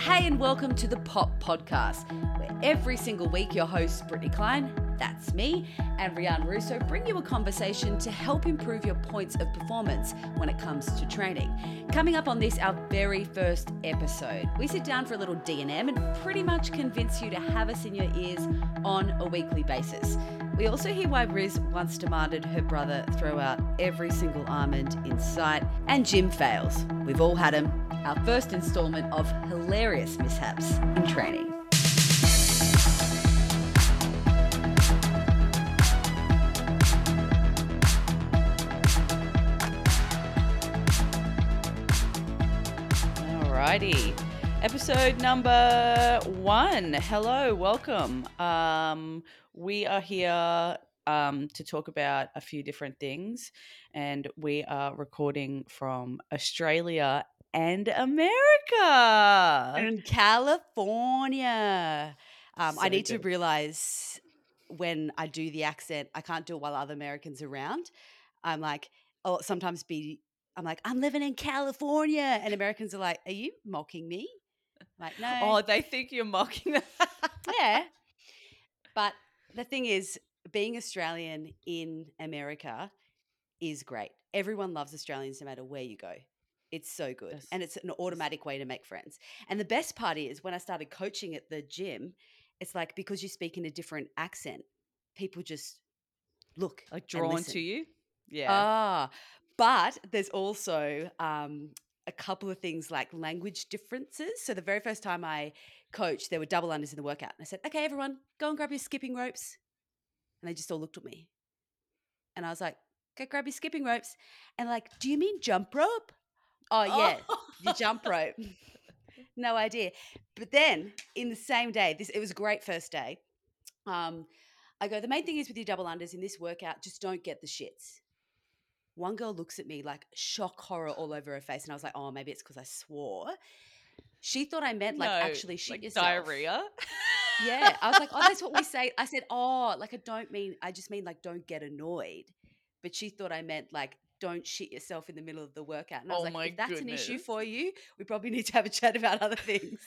Hey, and welcome to the Pop Podcast, where every single week your hosts, Brittany Klein, that's me, and Rian Russo bring you a conversation to help improve your points of performance when it comes to training. Coming up on this, our very first episode, we sit down for a little D&M and pretty much convince you to have us in your ears on a weekly basis. We also hear why Riz once demanded her brother throw out every single almond in sight, and gym fails. We've all had them. Our first installment of hilarious mishaps in training. Alrighty. Episode number one. Hello, welcome. Um, we are here um, to talk about a few different things, and we are recording from Australia and America and California. Um, So I need to realize when I do the accent, I can't do it while other Americans are around. I'm like, oh, sometimes be, I'm like, I'm living in California, and Americans are like, are you mocking me? I'm like, no, Oh, they think you're mocking them. yeah. But the thing is, being Australian in America is great. Everyone loves Australians no matter where you go. It's so good. Yes. And it's an automatic way to make friends. And the best part is when I started coaching at the gym, it's like because you speak in a different accent, people just look like drawn to you. Yeah. Ah, but there's also um, a couple of things like language differences. So the very first time I coached, there were double unders in the workout, and I said, "Okay, everyone, go and grab your skipping ropes," and they just all looked at me, and I was like, "Go grab your skipping ropes," and like, "Do you mean jump rope?" Oh yeah, your jump rope. no idea. But then in the same day, this it was a great first day. Um, I go, the main thing is with your double unders in this workout, just don't get the shits. One girl looks at me like shock horror all over her face, and I was like, oh, maybe it's because I swore. She thought I meant like No, actually shit like yourself. diarrhea. Yeah, I was like, oh, that's what we say. I said, oh, like I don't mean, I just mean like don't get annoyed. But she thought I meant like don't shit yourself in the middle of the workout. And I was Oh like, my if that's an issue for you, we probably need to have a chat about other things.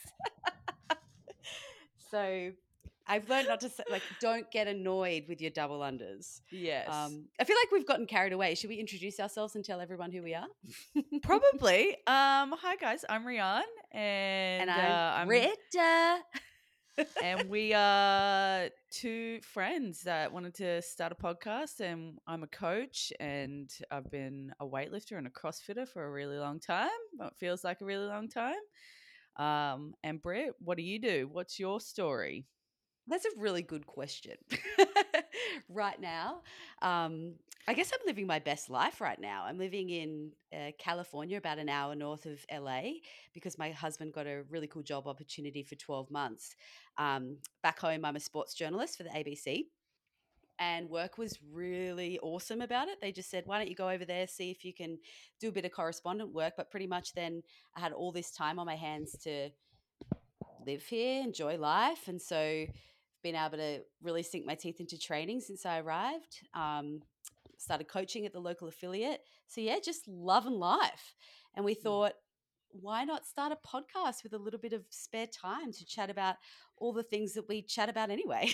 so I've learned not to say, like, don't get annoyed with your double unders. yes. Um, I feel like we've gotten carried away. Should we introduce ourselves and tell everyone who we are? Probably. Um, hi guys, I'm Rian, and, And uh, I'm I'm Rita. And we are two friends that wanted to start a podcast and i'm a coach and i've been a weightlifter and a crossfitter for a really long time It feels like a really long time. Um, and Britt, what do you do? What's your story? That's a really good question. right now, um, I guess I'm living my best life right now. I'm living in uh, California, about an hour north of LA, because my husband got a really cool job opportunity for 12 months. Um, back home, I'm a sports journalist for the ABC. And work was really awesome about it. They just said, why don't you go over there, see if you can do a bit of correspondent work? But pretty much then I had all this time on my hands to live here, enjoy life. And so been able to really sink my teeth into training since I arrived. Um, started coaching at the local affiliate. So yeah, just loving life. And we thought, why not start a podcast with a little bit of spare time to chat about all the things that we chat about anyway?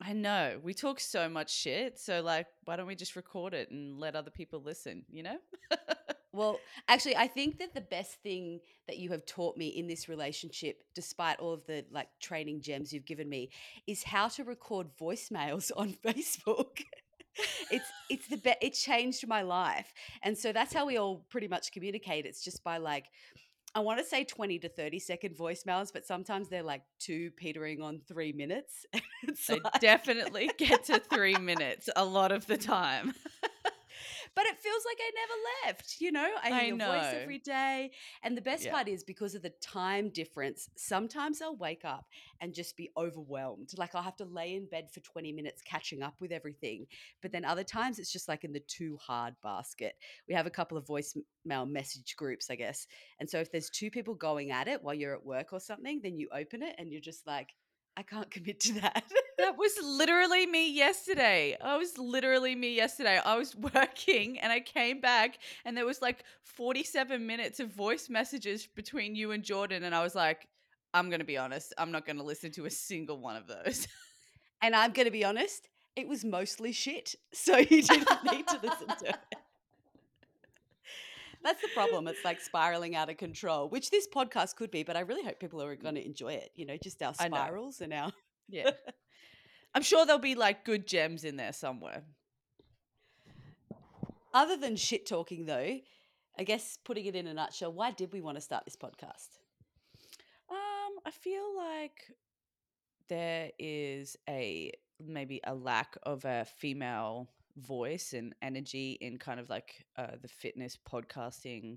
i know we talk so much shit so like why don't we just record it and let other people listen you know Well, actually, I think that the best thing that you have taught me in this relationship, despite all of the like training gems you've given me, is how to record voicemails on Facebook. it's it's the be- it changed my life, and so that's how we all pretty much communicate. It's just by like. I want to say 20 to 30 second voicemails, but sometimes they're like two petering on three minutes. They like- definitely get to three minutes a lot of the time but it feels like I never left. You know, I hear I your voice every day. And the best Yeah. part is because of the time difference, sometimes I'll wake up and just be overwhelmed. Like I'll have to lay in bed for 20 minutes catching up with everything. But then other times it's just like in the too hard basket. We have a couple of voicemail message groups, I guess. And so if there's two people going at it while you're at work or something, then you open it and you're just like, I can't commit to that. That was literally me yesterday. I was literally me yesterday. I was working and I came back and there was like 47 minutes of voice messages between you and Jordan. And I was like, I'm going to be honest, I'm not going to listen to a single one of those. And I'm going to be honest, it was mostly shit. So you didn't need to listen to it. That's the problem. It's like spiraling out of control, which this podcast could be, but I really hope people are going to mm. enjoy it. You know, just our spirals and our. Yeah. I'm sure there'll be like good gems in there somewhere. Other than shit talking, though, I guess putting it in a nutshell, why did we want to start this podcast? Um, I feel like there is a maybe a lack of a female voice and energy in kind of like uh, the fitness podcasting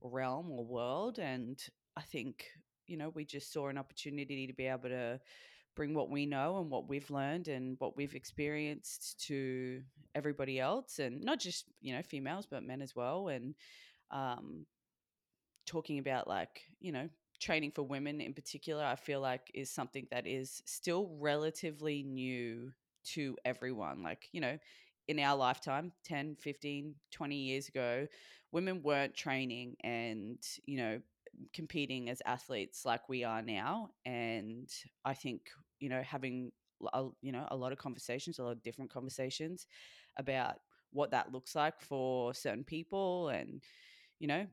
realm or world, and I think you know we just saw an opportunity to be able to bring what we know and what we've learned and what we've experienced to everybody else and not just you know females but men as well and um talking about like you know training for women in particular i feel like is something that is still relatively new to everyone. Like you know in our lifetime 10 15 20 years ago women weren't training and you know competing as athletes like we are now and i think you know having a, you know a lot of conversations a lot of different conversations about what that looks like for certain people and you know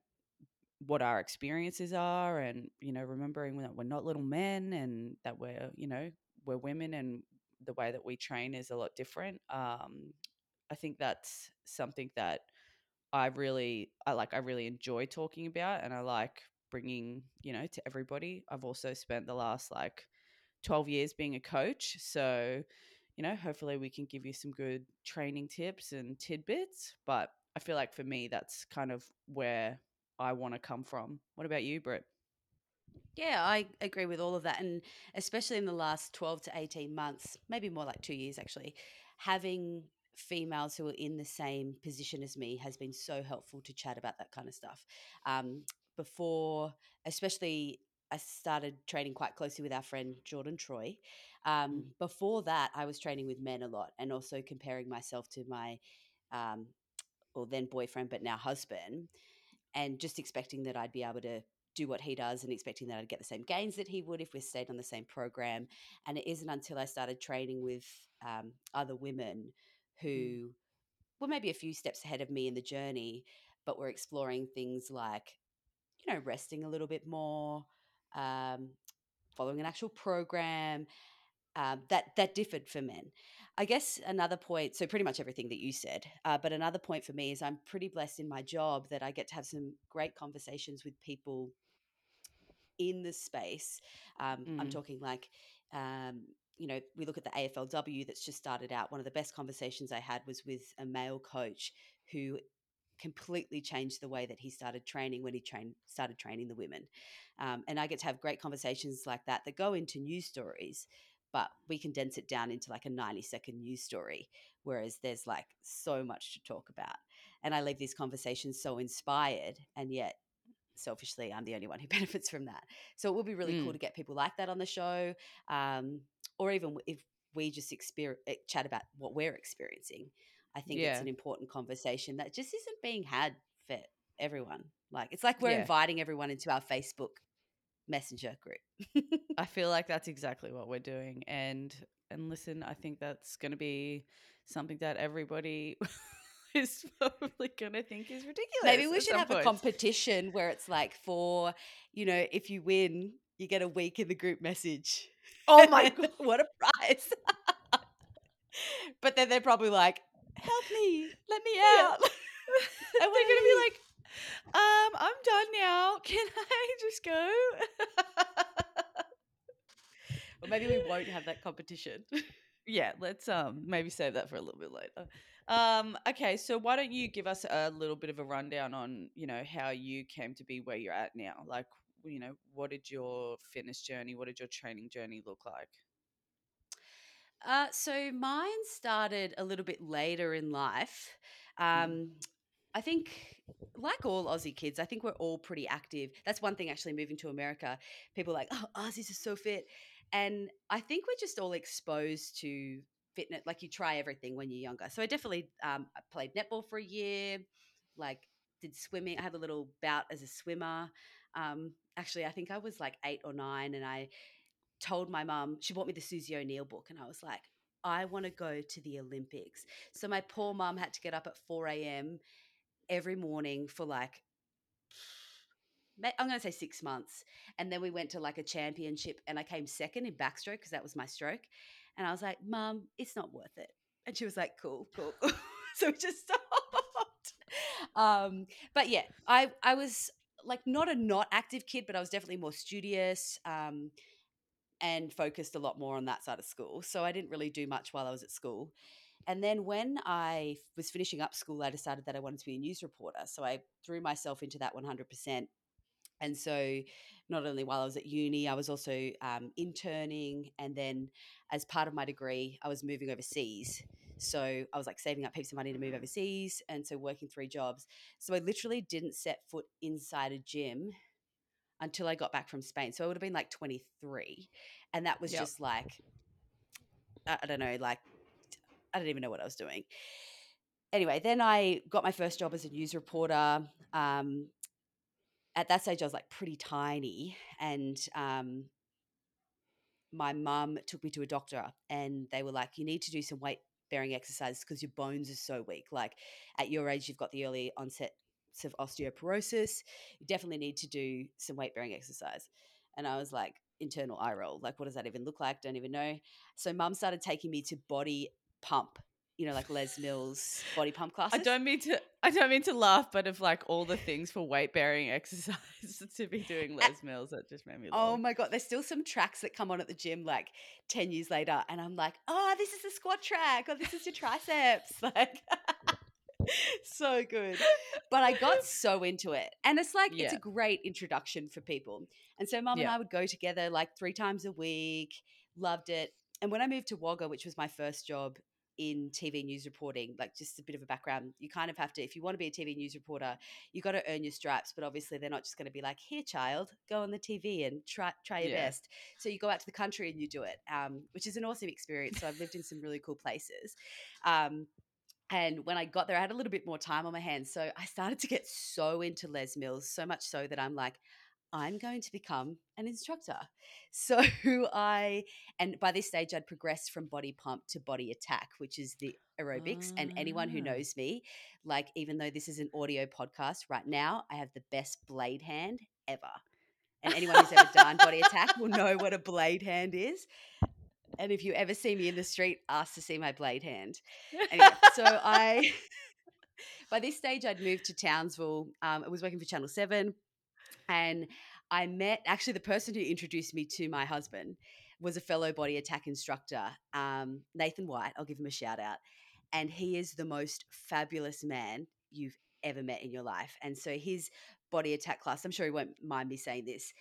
what our experiences are and you know remembering that we're not little men and that we're you know we're women and the way that we train is a lot different um i think that's something that i really i like i really enjoy talking about and i like bringing you know to everybody. I've also spent the last like 12 years being a coach so you know hopefully we can give you some good training tips and tidbits but i feel like for me that's kind of where I want to come from. What about you, Britt? Yeah, I agree with all of that. And especially in the last 12 to 18 months, maybe more like two years actually, having females who are in the same position as me has been so helpful to chat about that kind of stuff. Um, before, especially, I started training quite closely with our friend Jordan Troy. Um, Mm. Before that, I was training with men a lot and also comparing myself to my, um, well, then boyfriend, but now husband and just expecting that I'd be able to do what he does and expecting that I'd get the same gains that he would if we stayed on the same program. And it isn't until I started training with um, other women who were maybe a few steps ahead of me in the journey, but were exploring things like, you know, resting a little bit more, um, following an actual program. Um, that that differed for men. I guess another point, so pretty much everything that you said, uh, but another point for me is I'm pretty blessed in my job that I get to have some great conversations with people in the space. Um, I'm Mm. talking like, um, you know, we look at the AFLW that's just started out. One of the best conversations I had was with a male coach who completely changed the way that he started training when he trained started training the women. Um, and I get to have great conversations like that that go into news stories, but we condense it down into like a 90 second news story, whereas there's like so much to talk about. And I leave these conversations so inspired, and yet selfishly, I'm the only one who benefits from that. So it would be really cool Mm. to get people like that on the show, um, or even if we just exper- eh, chat about what we're experiencing. I think it's an important conversation that just isn't being had for everyone. Like it's like we're Yeah. inviting everyone into our Facebook Messenger group. I feel like that's exactly what we're doing. And and listen, I think that's going to be something that everybody is probably going to think is ridiculous. Maybe we should have a competition where it's like for, you know, if you win, you get a week in the group message. Oh my god. what a prize. but then they're probably like, help me, let me Yeah. out. They're going to be like, um, I'm done now. Can I just go? or maybe we won't have that competition. yeah, let's um maybe save that for a little bit later. Um, okay, so why don't you give us a little bit of a rundown on, you know, how you came to be where you're at now? Like, you know, what did your fitness journey, what did your training journey look like? Uh, so mine started a little bit later in life. Mm. Um, I think, like all Aussie kids, I think we're all pretty active. That's one thing actually moving to America. People are like, oh, Aussies are so fit. And I think we're just all exposed to fitness. Like you try everything when you're younger. So I definitely um, I played netball for a year, like did swimming. I had a little bout as a swimmer. Um, actually, I think I was like eight or nine, and I told my mum, she bought me the Susie O'Neill book, and I was like, I want to go to the Olympics. So my poor mum had to get up at 4 a.m. every morning for like, I'm going to say six months. And then we went to like a championship and I came second in backstroke because that was my stroke. And I was like, Mum, it's not worth it. And she was like, Cool, cool. so we just stopped. Um, but yeah, I, I was like not a not active kid, but I was definitely more studious. Um, and focused a lot more on that side of school. So I didn't really do much while I was at school. And then when I was finishing up school, I decided that I wanted to be a news reporter. So I threw myself into that 100%. And so, not only while I was at uni, I was also um, interning. And then, as part of my degree, I was moving overseas. So, I was like saving up heaps of money to move overseas. And so, working three jobs. So, I literally didn't set foot inside a gym until I got back from Spain. So I would have been like 23. And that was yep. just like, I don't know, like, I don't even know what I was doing. Anyway, then I got my first job as a news reporter. Um, at that stage, I was like pretty tiny. And um, my mum took me to a doctor and they were like, you need to do some weight bearing exercises because your bones are so weak. Like at your age, you've got the early onset of osteoporosis. You definitely need to do some weight bearing exercise. And I was like, internal eye roll. Like, what does that even look like? Don't even know. So mum started taking me to body pump, you know, like Les Mills body pump classes. I don't mean to I don't mean to laugh, but of like all the things for weight bearing exercise to be doing Les Mills, that just made me oh laugh. Oh my god, there's still some tracks that come on at the gym like 10 years later, and I'm like, oh, this is a squat track, or this is your triceps. Like so good. But I got so into it. And it's like, yeah. it's a great introduction for people. And so mum yeah. and I would go together like three times a week, loved it. And when I moved to Wagga, which was my first job in TV news reporting, like just a bit of a background, you kind of have to, if you want to be a TV news reporter, you got to earn your stripes. But obviously, they're not just going to be like, here, child, go on the TV and try try your yeah. best. So you go out to the country and you do it, um, which is an awesome experience. So I've lived in some really cool places. Um, and when I got there, I had a little bit more time on my hands. So I started to get so into Les Mills, so much so that I'm like, I'm going to become an instructor. So I, and by this stage, I'd progressed from body pump to body attack, which is the aerobics. And anyone who ah. knows me, like, even though this is an audio podcast right now, I have the best blade hand ever. And anyone who's ever done body attack will know what a blade hand is. And if you ever see me in the street, ask to see my blade hand. Anyway, so I, by this stage, I'd moved to Townsville. Um, I was working for Channel 7. And I met actually the person who introduced me to my husband was a fellow body attack instructor, um, Nathan White. I'll give him a shout out. And he is the most fabulous man you've ever met in your life. And so his body attack class, I'm sure he won't mind me saying this,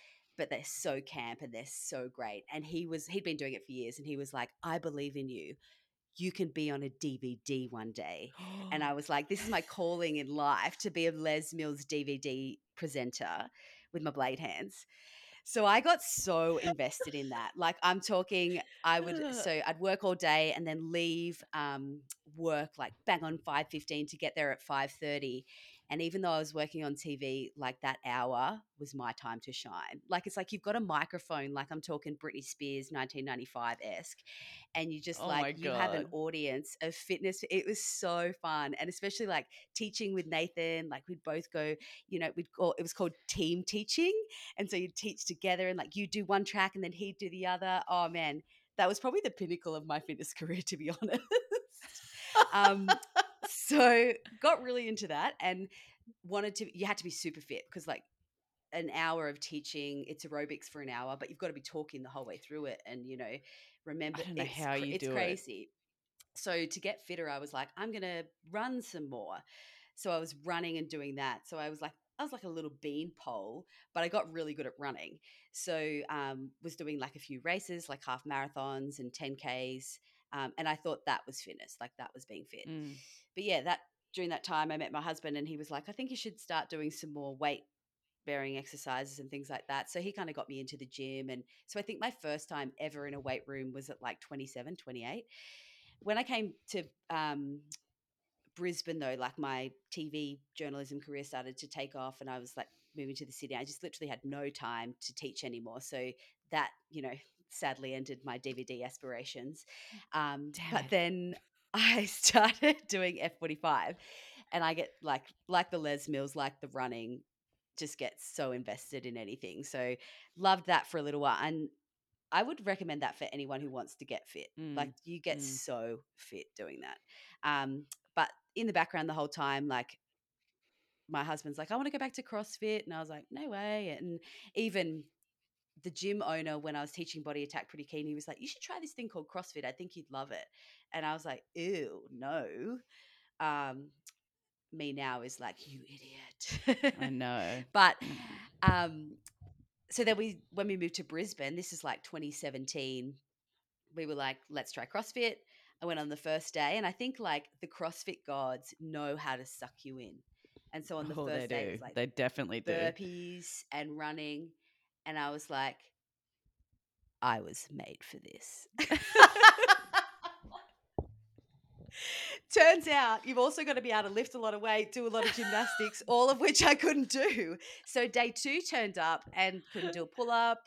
but they're so camp and they're so great. And he was he'd been doing it for years and he was like, I believe in you. You can be on a DVD one day. and I was like, this is my calling in life to be a Les Mills DVD presenter with my blade hands. So I got so invested in that. Like I'm talking, I would so I'd work all day and then leave um, work like bang on five fifteen to get there at five thirty, and even though I was working on TV, like that hour was my time to shine. Like it's like you've got a microphone, like I'm talking Britney Spears 1995 esque, and you just oh like you have an audience of fitness. It was so fun, and especially like teaching with Nathan. Like we'd both go, you know, we'd call it was called team teaching, and so you'd teach together, and like you do one track, and then he'd do the other. Oh man, that was probably the pinnacle of my fitness career, to be honest. um, so got really into that and wanted to you had to be super fit because like an hour of teaching it's aerobics for an hour but you've got to be talking the whole way through it and you know remember I don't know how you it's do crazy it. so to get fitter i was like i'm gonna run some more so i was running and doing that so i was like I was like a little bean pole, but I got really good at running. So um, was doing like a few races, like half marathons and 10Ks. Um, and I thought that was fitness, like that was being fit. Mm. But yeah, that during that time I met my husband and he was like, I think you should start doing some more weight bearing exercises and things like that. So he kind of got me into the gym. And so I think my first time ever in a weight room was at like 27, 28. When I came to um, Brisbane, though, like my TV journalism career started to take off and I was like moving to the city. I just literally had no time to teach anymore. So that, you know, sadly ended my DVD aspirations. Um, but then I started doing F45 and I get like like the Les Mills, like the running, just get so invested in anything. So loved that for a little while. And I would recommend that for anyone who wants to get fit. Like Mm, you get mm. so fit doing that. Um, but in the background the whole time, like my husband's like, I want to go back to CrossFit. And I was like, no way. And even the gym owner, when I was teaching body attack pretty keen, he was like, you should try this thing called CrossFit. I think you'd love it. And I was like, ew, no. Um, me now is like, you idiot. I know. but Mm. um, so then we, when we moved to Brisbane, this is like 2017, we were like, let's try CrossFit. I went on the first day, and I think like the CrossFit gods know how to suck you in. And so on the oh, first day, like they definitely do. burpees and running. And I was like, I was made for this. Turns out you've also got to be able to lift a lot of weight, do a lot of gymnastics, all of which I couldn't do. So day two turned up and couldn't do a pull up.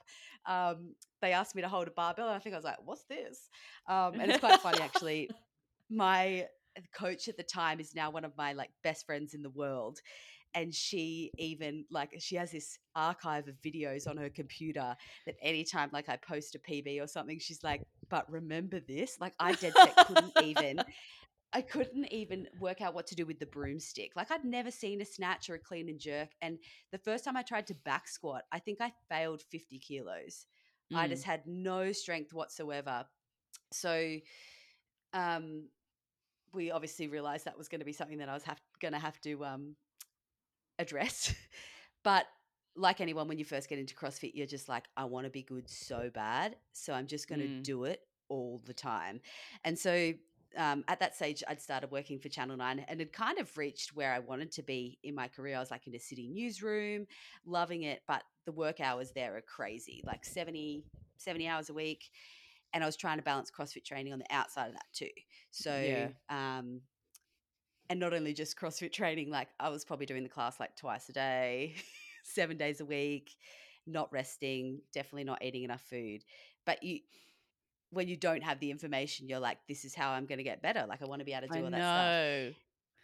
Um, they asked me to hold a barbell, and I think I was like, "What's this?" Um, and it's quite funny actually. My coach at the time is now one of my like best friends in the world, and she even like she has this archive of videos on her computer that anytime like I post a PB or something, she's like, "But remember this?" Like I dead set couldn't even. I couldn't even work out what to do with the broomstick. Like I'd never seen a snatch or a clean and jerk. And the first time I tried to back squat, I think I failed 50 kilos. I Mm. just had no strength whatsoever. So um, we obviously realized that was going to be something that I was have, going to have to um, address. but like anyone, when you first get into CrossFit, you're just like, I want to be good so bad. So I'm just going to Mm. do it all the time. And so um, at that stage, I'd started working for Channel 9 and had kind of reached where I wanted to be in my career. I was like in a city newsroom, loving it, but the work hours there are crazy, like 70, 70 hours a week. And I was trying to balance CrossFit training on the outside of that too. So, Yeah. um, and not only just CrossFit training, like I was probably doing the class like twice a day, seven days a week, not resting, definitely not eating enough food. But you, when you don't have the information, you're like, this is how I'm going to get better. Like I want to be able to do I all that stuff.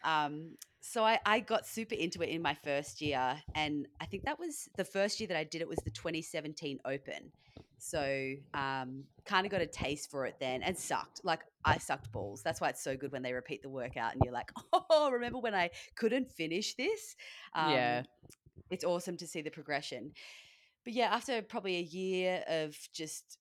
Um, so I, I got super into it in my first year, and I think that was the first year that I did it was the 2017 Open. So um, kind of got a taste for it then, and sucked. Like I sucked balls. That's why it's so good when they repeat the workout, and you're like, oh, remember when I couldn't finish this? Um, Yeah. it's awesome to see the progression. But yeah, after probably a year of just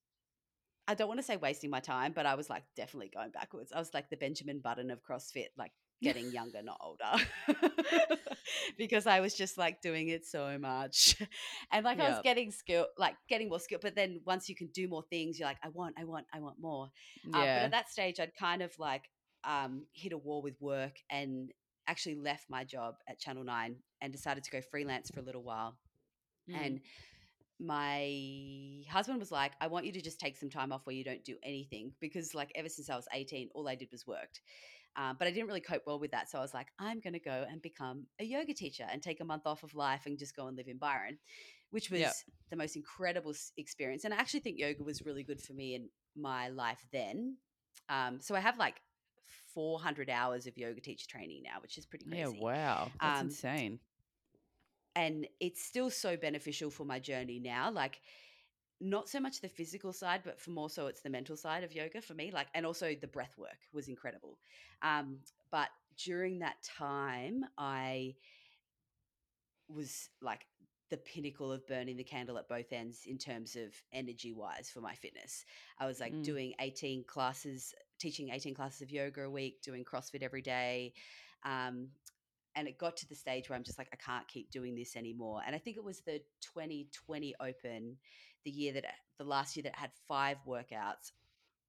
I don't want to say wasting my time, but I was like definitely going backwards. I was like the Benjamin Button of CrossFit, like getting younger, not older. because I was just like doing it so much. And like I was getting skill like getting more skill, but then once you can do more things, you're like, I want, I want, I want more. Uh, but at that stage I'd kind of like um hit a wall with work and actually left my job at Channel 9 and decided to go freelance for a little while. Mm. And my husband was like, I want you to just take some time off where you don't do anything because, like, ever since I was 18, all I did was worked. Um, but I didn't really cope well with that. So I was like, I'm going to go and become a yoga teacher and take a month off of life and just go and live in Byron, which was Yep. the most incredible experience. And I actually think yoga was really good for me in my life then. Um, so I have like 400 hours of yoga teacher training now, which is pretty crazy Yeah. Wow. That's Um, insane. and it's still so beneficial for my journey now like not so much the physical side but for more so it's the mental side of yoga for me like and also the breath work was incredible um but during that time i was like the pinnacle of burning the candle at both ends in terms of energy wise for my fitness i was like Mm. doing 18 classes teaching 18 classes of yoga a week doing crossfit every day um, and it got to the stage where I'm just like, I can't keep doing this anymore. And I think it was the 2020 Open, the year that the last year that had five workouts,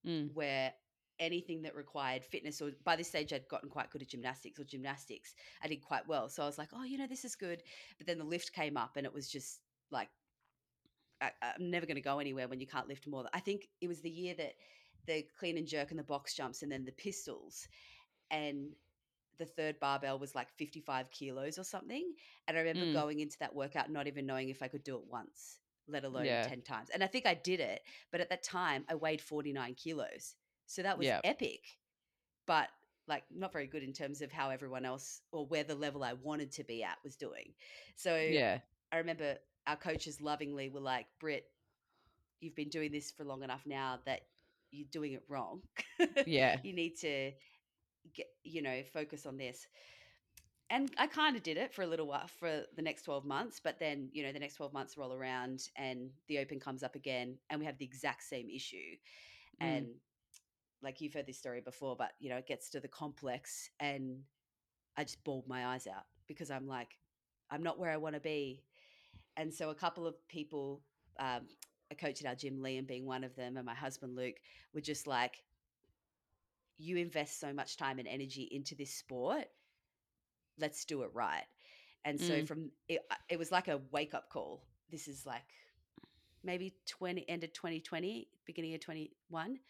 Mm. where anything that required fitness or by this stage I'd gotten quite good at gymnastics or gymnastics. I did quite well. So I was like, oh, you know, this is good. But then the lift came up and it was just like, I, am never going to go anywhere when you can't lift more. I think it was the year that the clean and jerk and the box jumps and then the pistols. And the third barbell was like 55 kilos or something. And I remember Mm. going into that workout not even knowing if I could do it once, let alone Yeah. 10 times. And I think I did it. But at that time, I weighed 49 kilos. So that was Yeah. epic, but like not very good in terms of how everyone else or where the level I wanted to be at was doing. So Yeah. I remember our coaches lovingly were like, Britt, you've been doing this for long enough now that you're doing it wrong. Yeah. you need to get, you know, focus on this. And I kind of did it for a little while for the next 12 months, but then, you know, the next 12 months roll around and the open comes up again and we have the exact same issue. Mm. And like you've heard this story before, but you know, it gets to the complex and I just bawled my eyes out because I'm like, I'm not where I want to be. And so a couple of people, um, a coach at our gym, Liam being one of them, and my husband Luke, were just like, you invest so much time and energy into this sport. Let's do it right. And so Mm. from it, uh, it was like a wake up call. This is like maybe 20 end of 2020, beginning of 21.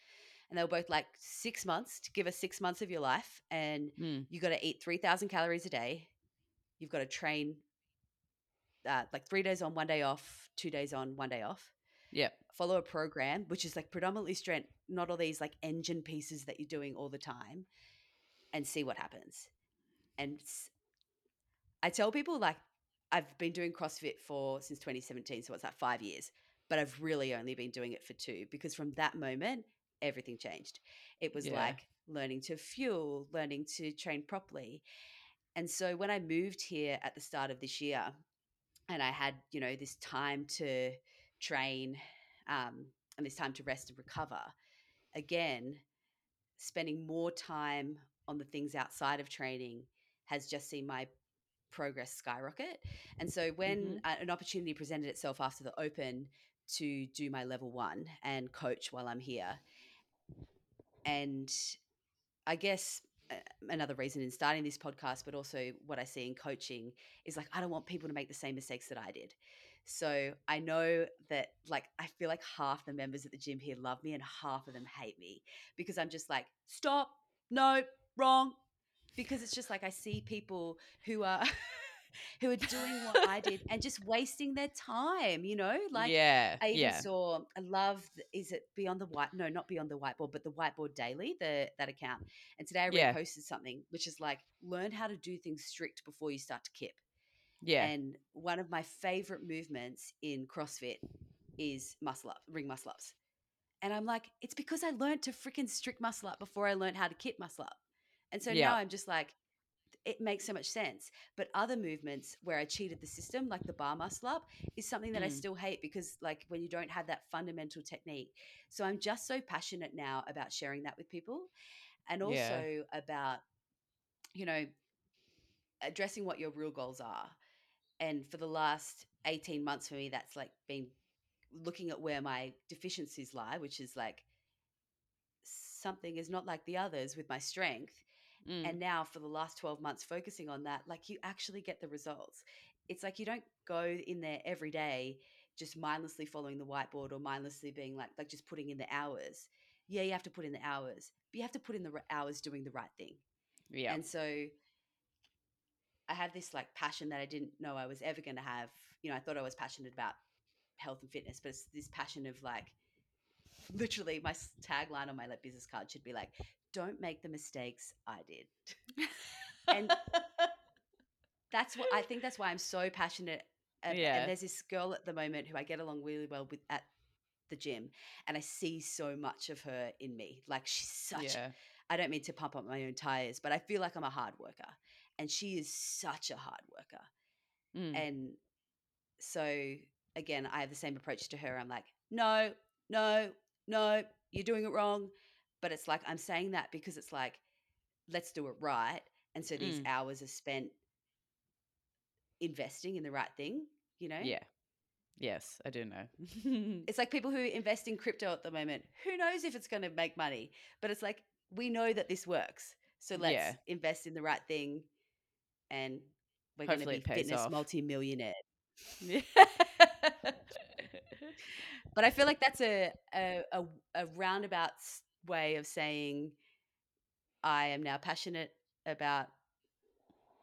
And they were both like six months to give us six months of your life. And Mm. you got to eat 3,000 calories a day. You've got to train uh, like three days on, one day off, two days on, one day off. Yep. Follow a program, which is like predominantly strength, not all these like engine pieces that you're doing all the time, and see what happens. And I tell people like I've been doing CrossFit for since 2017, so it's like five years, but I've really only been doing it for two because from that moment, everything changed. It was Yeah. like learning to fuel, learning to train properly. And so when I moved here at the start of this year, and I had, you know, this time to train um, and this time to rest and recover, again, spending more time on the things outside of training has just seen my progress skyrocket. And so when Mhm. uh, an opportunity presented itself after the open to do my level one and coach while I'm here, and I guess uh, another reason in starting this podcast, but also what I see in coaching is like, I don't want people to make the same mistakes that I did. So I know that, like, I feel like half the members at the gym here love me and half of them hate me because I'm just like, stop, no, wrong. Because it's just like I see people who are. who are doing what I did and just wasting their time, you know? Like yeah. I even yeah. saw I love is it beyond the white no not beyond the whiteboard but the whiteboard daily the that account and today I Yeah. reposted something which is like learn how to do things strict before you start to kip yeah. and one of my favorite movements in CrossFit is muscle up ring muscle ups and I'm like it's because I learned to freaking strict muscle up before I learned how to kip muscle up and so Yeah. now I'm just like it makes so much sense. But other movements where I cheated the system, like the bar muscle up, is something that I Mm. still hate because, like, when you don't have that fundamental technique. So I'm just so passionate now about sharing that with people and also Yeah. about, you know, addressing what your real goals are. And for the last 18 months for me, that's like been looking at where my deficiencies lie, which is like something is not like the others with my strength Mm. and now for the last 12 months focusing on that like you actually get the results it's like you don't go in there every day just mindlessly following the whiteboard or mindlessly being like like just putting in the hours yeah you have to put in the hours but you have to put in the hours doing the right thing yeah. and so i have this like passion that i didn't know i was ever going to have you know i thought i was passionate about health and fitness but it's this passion of like literally my tagline on my like business card should be like don't make the mistakes i did and- that's what I think. That's why I'm so passionate. ab- Yeah. And there's this girl at the moment who I get along really well with at the gym, and I see so much of her in me. Like she's such. yeah. I don't mean to pump up my own tires, but I feel like I'm a hard worker, and she is such a hard worker. Mm. And so again, I have the same approach to her. I'm like, no, no, no, you're doing it wrong. But it's like I'm saying that because it's like, let's do it right. And so these Mm. hours are spent investing in the right thing, you know? Yeah. Yes, I do know. It's like people who invest in crypto at the moment. Who knows if it's going to make money? But it's like we know that this works. So let's Yeah. invest in the right thing and we're going to be it fitness off. multi-millionaire. But I feel like that's a, a, a, a roundabout way of saying I am now passionate about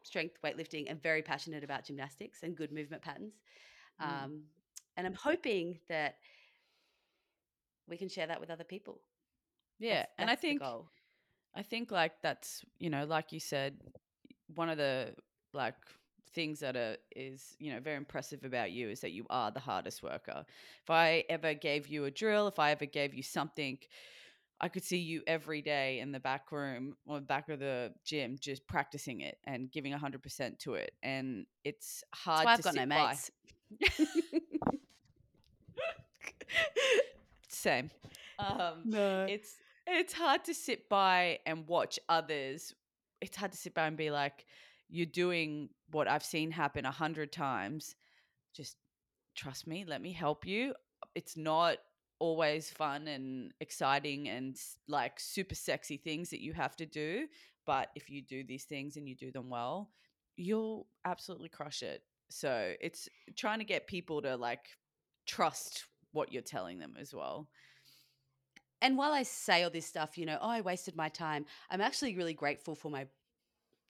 strength, weightlifting, and very passionate about gymnastics and good movement patterns. Mm. Um, and I'm hoping that we can share that with other people. yeah, That's- and I think. I think like that's you know, like you said, one of the like things that are is you know very impressive about you is that you are the hardest worker. If I ever gave you a drill, if I ever gave you something, I could see you every day in the back room or back of the gym just practicing it and giving hundred percent to it, and it's hard. I've to got no sit by. mates. Same. Um, No. it's it's hard to sit by and watch others. It's hard to sit by and be like, you're doing what I've seen happen a hundred times. Just trust me. Let me help you. It's not always fun and exciting and like super sexy things that you have to do. But if you do these things and you do them well, you'll absolutely crush it. So it's trying to get people to like trust what you're telling them as well. and while I say all this stuff, you know, oh, I wasted my time. I'm actually really grateful for my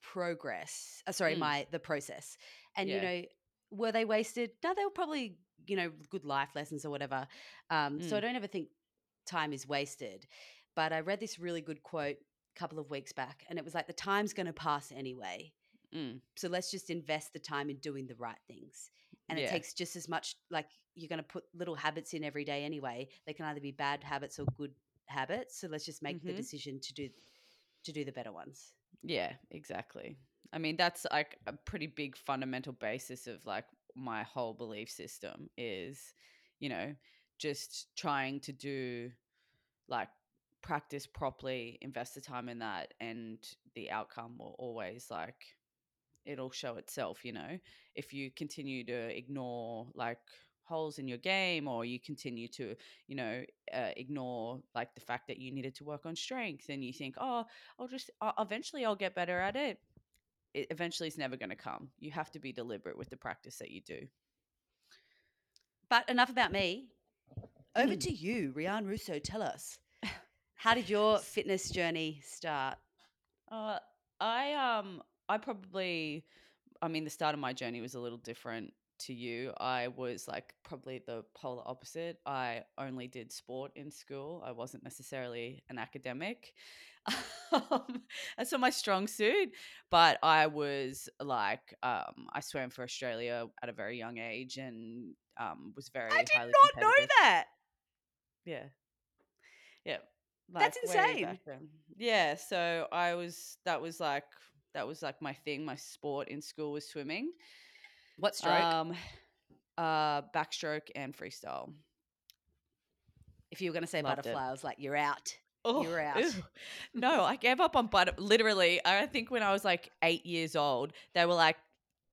progress. Uh, sorry, Mm. my the process. And you know, were they wasted? No, they were probably you know good life lessons or whatever. Um, So I Mm. don't ever think time is wasted. But I read this really good quote a couple of weeks back, and it was like the time's going to pass anyway. Mm. So let's just invest the time in doing the right things. And it takes just as much like you're going to put little habits in every day anyway. They can either be bad habits or good habits. So let's just make the Mhm. decision to do to do the better ones. Yeah, exactly. I mean, that's like a pretty big fundamental basis of like my whole belief system is, you know, just trying to do like practice properly, invest the time in that, and the outcome will always like it'll show itself, you know. If you continue to ignore like holes in your game or you continue to, you know, uh, ignore like the fact that you needed to work on strength and you think, "Oh, I'll just eventually I'll get better at it." It eventually is never going to come. You have to be deliberate with the practice that you do. But enough about me. Over Mm. to you, Rian Russo. Tell us. How did your fitness journey start? Uh, I um I probably I mean the start of my journey was a little different to you. I was like probably the polar opposite. I only did sport in school. I wasn't necessarily an academic. Um, That's not my strong suit, but I was like um I swam for Australia at a very young age and um was very I did not know that. Yeah. Yeah. That's like, way insane. Yeah. So I was, that was like, that was like my thing. My sport in school was swimming. What stroke? Um, uh, backstroke and freestyle. if you were going to say loved it. butterfly, I was like, you're out. Oh, You're out. ew. No, I gave up on butter. Literally, I think when I was like eight years old, they were like,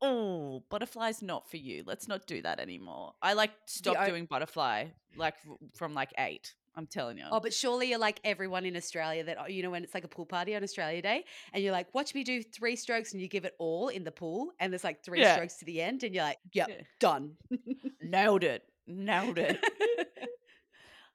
"Oh, butterfly's not for you. Let's not do that anymore." I like stopped o- doing butterfly like from like eight. I'm telling you. Oh, but surely you're like everyone in Australia that, oh, you know, when it's like a pool party on Australia Day and you're like, watch me do three strokes and you give it all in the pool and there's like three Yeah. strokes to the end and you're like, yep, Yeah. done. nailed it. Nailed it.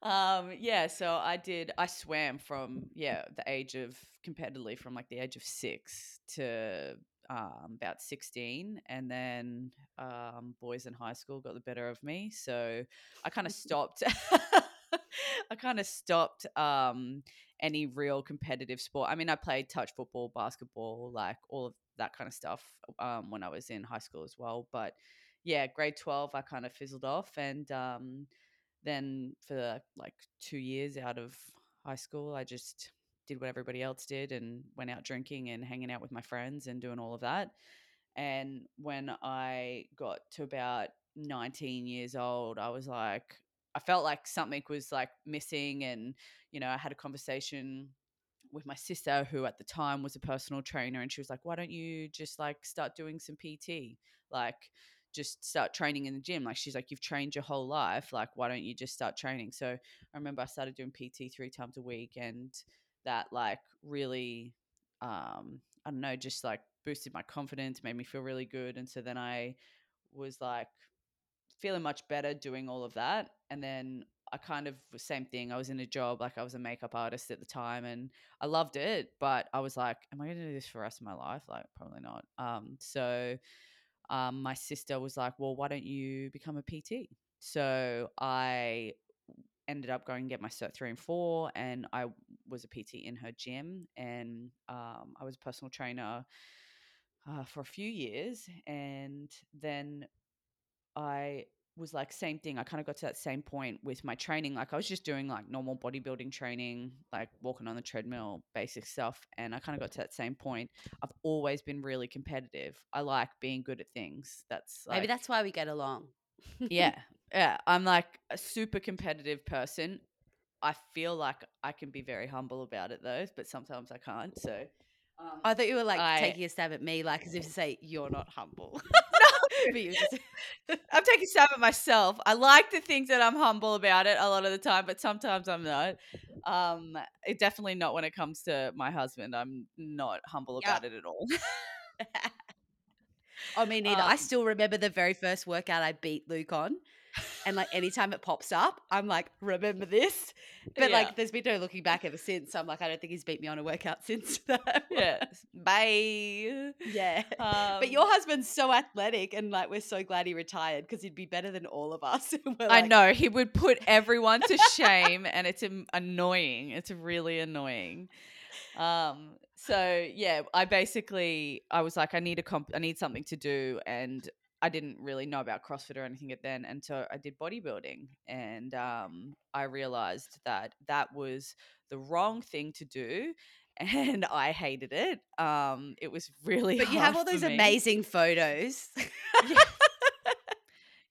um yeah so i did i swam from yeah the age of competitively from like the age of six to um, about 16 and then um, boys in high school got the better of me so i kind of stopped i kind of stopped um, any real competitive sport. I mean i played touch football basketball like all of that kind of stuff um, when i was in high school as well but yeah grade 12 i kind of fizzled off and um, then for like two years out of high school, I just did what everybody else did and went out drinking and hanging out with my friends and doing all of that. And when I got to about 19 years old, I was like, I felt like something was like missing. And, you know, I had a conversation with my sister, who at the time was a personal trainer, and she was like, Why don't you just like start doing some PT? Like, just start training in the gym. Like she's like, you've trained your whole life. Like, why don't you just start training? So I remember I started doing PT three times a week, and that like really um I don't know, just like boosted my confidence, made me feel really good. And so then I was like feeling much better doing all of that. And then I kind of same thing. I was in a job, like I was a makeup artist at the time and I loved it, but I was like, am I gonna do this for the rest of my life? Like probably not. Um so um my sister was like, Well, why don't you become a PT? So I ended up going and get my cert three and four and I was a PT in her gym and um, I was a personal trainer uh, for a few years and then I was like same thing I kind of got to that same point with my training like I was just doing like normal bodybuilding training like walking on the treadmill basic stuff and I kind of got to that same point I've always been really competitive I like being good at things that's like, Maybe that's why we get along. yeah yeah i'm like a super competitive person i feel like i can be very humble about it though but sometimes i can't so um, I thought you were like I- taking a stab at me, like as if to say you're not humble. but you just i'm taking stab at myself. I like to think that i'm humble about it a lot of the time but sometimes i'm not. Um it definitely not when it comes to my husband. I'm not humble about it at all. Oh, me neither. I Um, still remember the very first workout I beat Luke on. And like anytime it pops up, I'm like, remember this? But Yeah. like there's been no looking back ever since. So I'm like, I don't think he's beat me on a workout since that. yeah bye Yeah. um, but your husband's so athletic and like we're so glad he retired because he'd be better than all of us. I like, know he would put everyone to shame, and it's annoying. It's really annoying. Um. So yeah, I basically I was like, I need a comp, I need something to do, and I didn't really know about CrossFit or anything at then, and so I did bodybuilding, and um, I realized that that was the wrong thing to do. And I hated it. Um, it was really. But you have all those amazing photos. Yeah.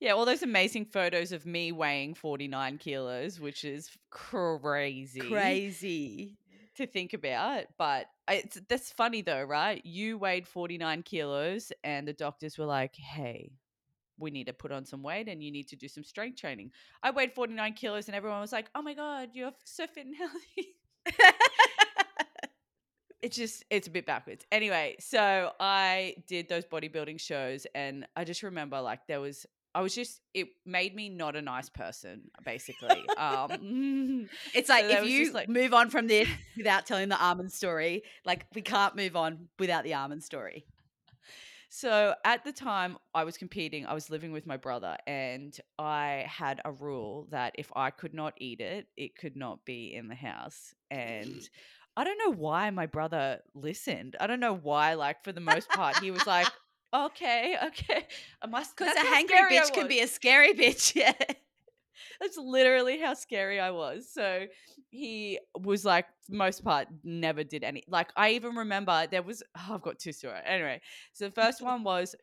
Yeah, all those amazing photos of me weighing 49 kilos, which is crazy, Crazy. to think about. But it's, that's funny though, right? You weighed 49 kilos, and the doctors were like, hey, we need to put on some weight and you need to do some strength training. I weighed 49 kilos, and everyone was like, oh my God, you're so fit and healthy. it's just it's a bit backwards anyway so i did those bodybuilding shows and i just remember like there was i was just it made me not a nice person basically um It's like that if you like- move on from this without telling the almond story, like we can't move on without the almond story. so at the time i was competing i was living with my brother and i had a rule that if i could not eat it it could not be in the house and i don't know why my brother listened i don't know why like for the most part he was like okay okay I must Because a hangry bitch can be a scary bitch. Yeah. That's literally how scary I was. So he was like, most part, never did any. Like, I even remember there was, oh, I've got two stories. Anyway, so the first one was,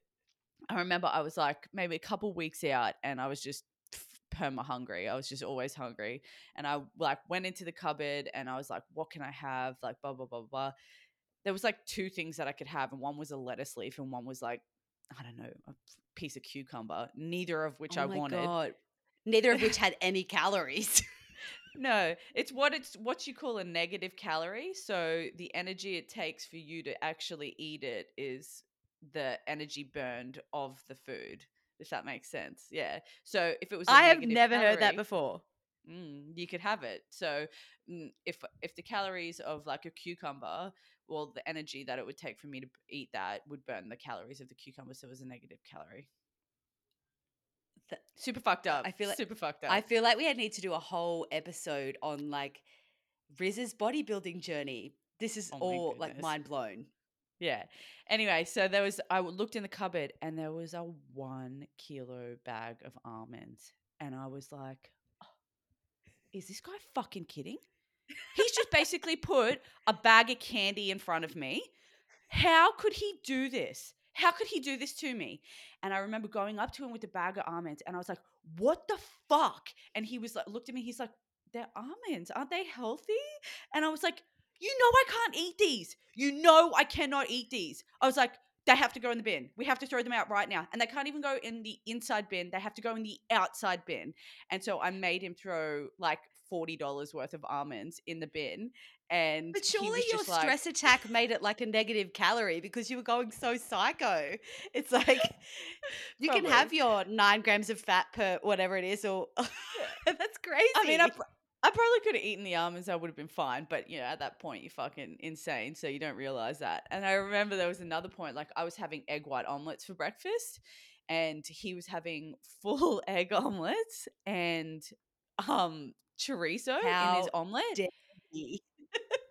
I remember I was like maybe a couple weeks out and I was just perma hungry. I was just always hungry. And I like went into the cupboard and I was like, what can I have? Like, blah, blah, blah, blah. There was like two things that I could have, and one was a lettuce leaf, and one was like, I don't know, a piece of cucumber, neither of which oh I my wanted. God. Neither of which had any calories. No, it's what it's what you call a negative calorie. So the energy it takes for you to actually eat it is the energy burned of the food. If that makes sense, yeah. So if it was, I I have never heard that before. Mm, you could have it. So mm, if if the calories of like a cucumber, well, the energy that it would take for me to eat that would burn the calories of the cucumber. So it was a negative calorie. Th- Super fucked up. I feel like- super fucked up. I feel like we had need to do a whole episode on like Riz's bodybuilding journey. This is Oh all like mind blown. Yeah. Anyway, so there was I looked in the cupboard and there was a one kilo bag of almonds, and I was like, "Oh, "Is this guy fucking kidding? He's just basically put a bag of candy in front of me. How could he do this? How could he do this to me?" And I remember going up to him with the bag of almonds, and I was like, "What the fuck?" And he was like, looked at me. He's like, "They're almonds, aren't they healthy?" And I was like, you know I can't eat these. You know I cannot eat these. I was like, they have to go in the bin. We have to throw them out right now. And they can't even go in the inside bin. They have to go in the outside bin. And so I made him throw like $40 worth of almonds in the bin. and But surely your like- stress attack made it like a negative calorie because you were going so psycho. It's like you can have your nine grams of fat per whatever it is, or that's crazy. I mean, I, I probably could have eaten the almonds. I would have been fine. But, you know, at that point, you're fucking insane. So you don't realize that. And I remember there was another point, like I was having egg white omelets for breakfast and he was having full egg omelets and um chorizo in his omelet.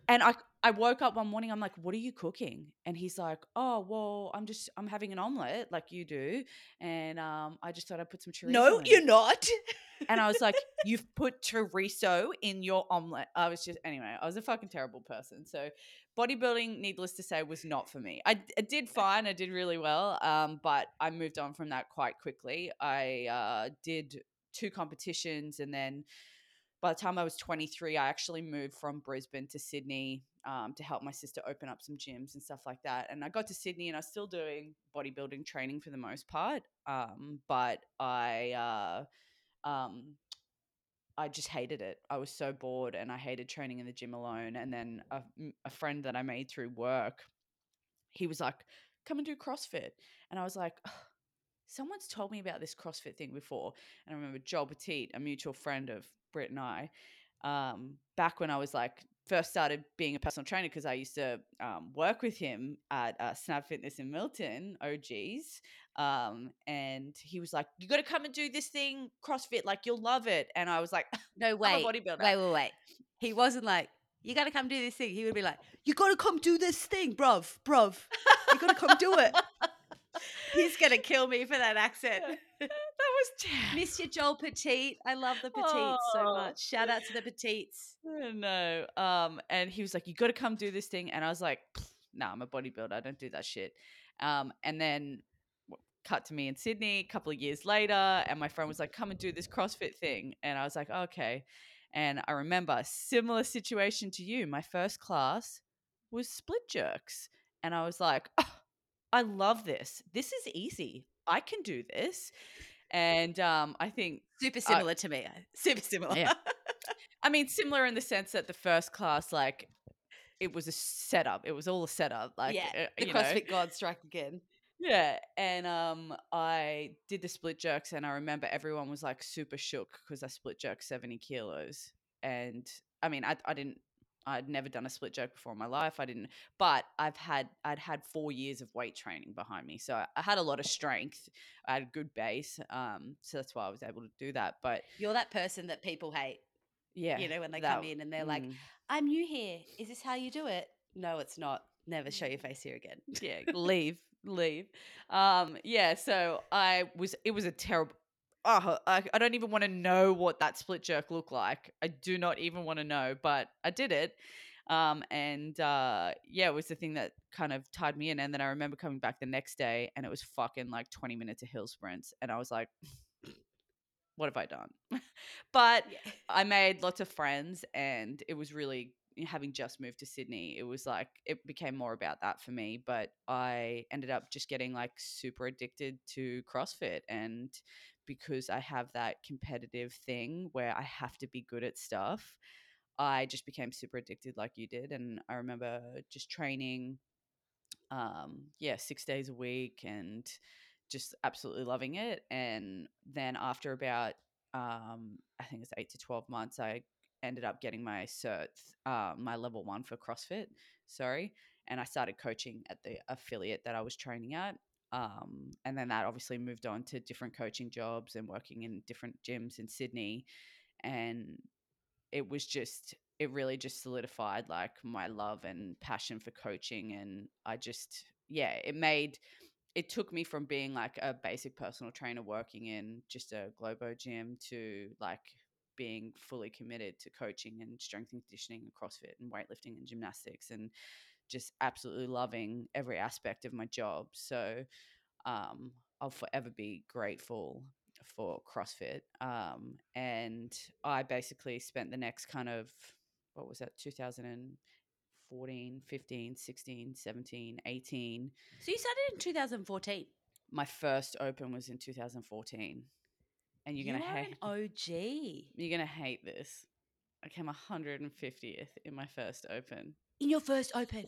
And I I woke up one morning, I'm like, what are you cooking? And he's like, Oh, well, I'm just I'm having an omelet like you do. And um I just thought I'd put some chorizo. no, you're it." not. And I was like, You've put chorizo in your omelet. I was just anyway, I was a fucking terrible person. So bodybuilding, needless to say, was not for me. I, I did fine, I did really well. Um, but I moved on from that quite quickly. I uh did two competitions and then by the time I was 23, I actually moved from Brisbane to Sydney um, to help my sister open up some gyms and stuff like that. And I got to Sydney and I was still doing bodybuilding training for the most part. Um, but I, uh, um, I just hated it. I was so bored and I hated training in the gym alone. And then a, a friend that I made through work, he was like, come and do CrossFit. And I was like, "Ugh, someone's told me about this CrossFit thing before. And I remember Joel Petit, a mutual friend of Brit and I, um, back when I was like first started being a personal trainer because I used to um, work with him at uh, Snap Fitness in Milton, OGs. Um, and he was like, "You got to come and do this thing, CrossFit. Like you'll love it." And I was like, No, "I'm a bodybuilder." wait, wait, wait. He wasn't like, you got to come do this thing. He would be like, you got to come do this thing, bruv, bruv. You got to come do it. He's gonna kill me for that accent. that was terrible. Joel Petite. I love the Petites so Oh. much. Shout out to the Petites. No. Um, and he was like, "You got to come do this thing," and I was like, "No, nah, I'm a bodybuilder. I don't do that shit." Um, and then cut to me in Sydney a couple of years later, and my friend was like, "Come and do this CrossFit thing," and I was like, "Okay." And I remember a similar situation to you. My first class was split jerks, and I was like, oh, "I love this. This is easy. I can do this." And um, I think Super similar to me. Super similar. Yeah. I mean, similar in the sense that the first class, like, it was a setup. It was all a setup. Like, yeah. uh, The you know. CrossFit God strike again. Yeah, and um, I did the split jerks, and I remember everyone was like super shook because I split jerked seventy kilos, and I mean, I I didn't. I'd never done a split jerk before in my life. I didn't, but I've had I'd had four years of weight training behind me, so I, had a lot of strength. I had a good base, um, so that's why I was able to do that. But You're that person that people hate. yeah, You know, when they that- come in and they're like, mm. I'm new here. Is this how you do it? No, it's not. Never show your face here again. yeah leave leave um yeah so i was it was a terrible oh, I, I don't even want to know what that split jerk looked like i do not even want to know but i did it um and uh yeah it was the thing that kind of tied me in and then i remember coming back the next day and it was fucking like 20 minutes of hill sprints and i was like what have i done but Yeah. I made lots of friends, and it was really having just moved to Sydney. It was like it became more about that for me. But I ended up just getting like super addicted to CrossFit, and because I have that competitive thing where I have to be good at stuff, I just became super addicted, like you did. And I remember just training, um, yeah, six days a week, and just absolutely loving it. And then after about um, I think it's eight to 12 months, I ended up getting my cert, uh, my level one for CrossFit, sorry. And I started coaching at the affiliate that I was training at. Um, and then that obviously moved on to different coaching jobs and working in different gyms in Sydney. And it was just, it really just solidified like my love and passion for coaching. And I just, yeah, it made, it took me from being like a basic personal trainer working in just a Globo gym to like being fully committed to coaching and strength and conditioning and CrossFit and weightlifting and gymnastics and just absolutely loving every aspect of my job. So um, I'll forever be grateful for CrossFit. Um, and I basically spent the next kind of, what was that, 2014, 15, 16, 17, 18 So you started in 2014. my first open was in 2014 and you're gonna hate OG. you're gonna hate this I came 150th in my first open. In your first open.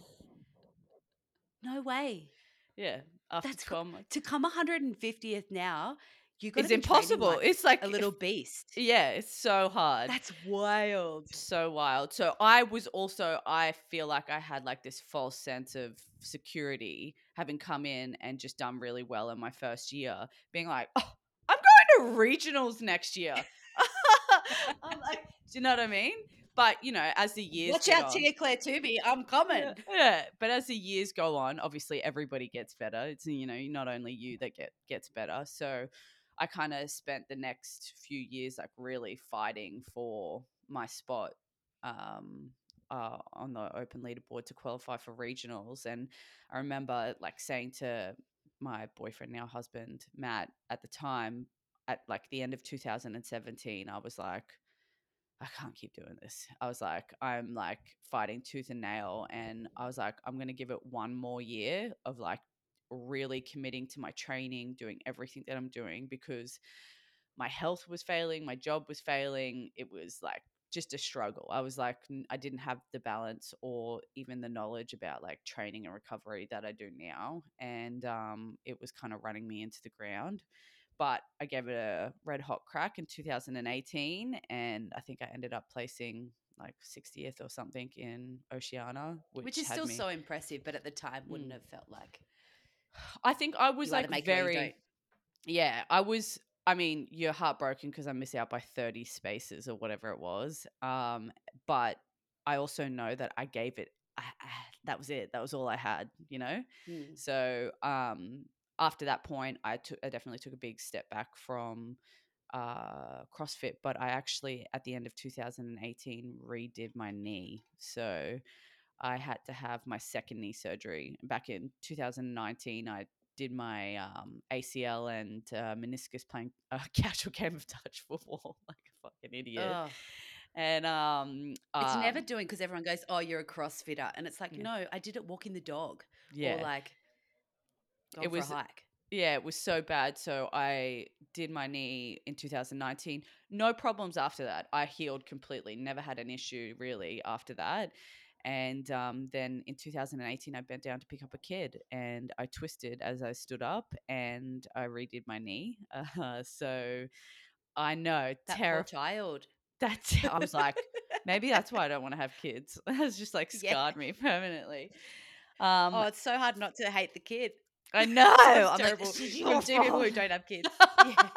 No way. Yeah, after That's co- 12 months. To come 150th now, you got It's impossible. it's like a little beast. Yeah, it's so hard. That's wild. so wild. So I was also I feel like I had like this false sense of security having come in and just done really well in my first year, being like, "Oh, I'm going to regionals next year." I'm like, do you know what I mean? But you know, as the years Watch out, on- Tia Clair Toomey. I'm coming. yeah, yeah, but as the years go on, obviously everybody gets better. It's you know not only you that get gets better. So I kind of spent the next few years like really fighting for my spot um, uh, on the open leaderboard to qualify for regionals. And I remember like saying to my boyfriend, now husband Matt, at the time, at like the end of 2017, I was like. I can't keep doing this. I was like, I'm like fighting tooth and nail. And I was like, I'm going to give it one more year of like really committing to my training, doing everything that I'm doing because my health was failing, my job was failing. It was like just a struggle. I was like, I didn't have the balance or even the knowledge about like training and recovery that I do now. And um, it was kind of running me into the ground but I gave it a red hot crack in 2018, and I think I ended up placing like 60th or something in Oceania, which, Which is still me- so impressive, but at the time wouldn't Mm. have felt like I think I was like make it or you very, yeah, I was. I mean, you're heartbroken because I miss out by 30 spaces or whatever it was. Um, but I also know that I gave it. I, I, that was it. That was all I had. You know. Hmm. So um, after that point, I took I definitely took a big step back from uh, CrossFit, but I actually at the end of 2018 redid my knee. So I had to have my second knee surgery. Back in 2019, I did my um, ACL and uh, meniscus playing a casual game of touch football like a fucking idiot. And um, It's never um, doing because everyone goes, "Oh, you're a CrossFitter," and it's like, Yeah. no, I did it walking the dog yeah. or like going It was- a hike. Yeah, it was so bad. So I did my knee in 2019. No problems after that. I healed completely. Never had an issue really after that. And um, then in 2018, I bent down to pick up a kid and I twisted as I stood up and I redid my knee. Uh, so I know, poor child. That's, I was like, maybe that's why I don't want to have kids. It's just like Yeah. scarred me permanently. Um, oh, it's so hard not to hate the kid. I know. I'm terrible. like, "This is From two people who don't have kids. Yeah.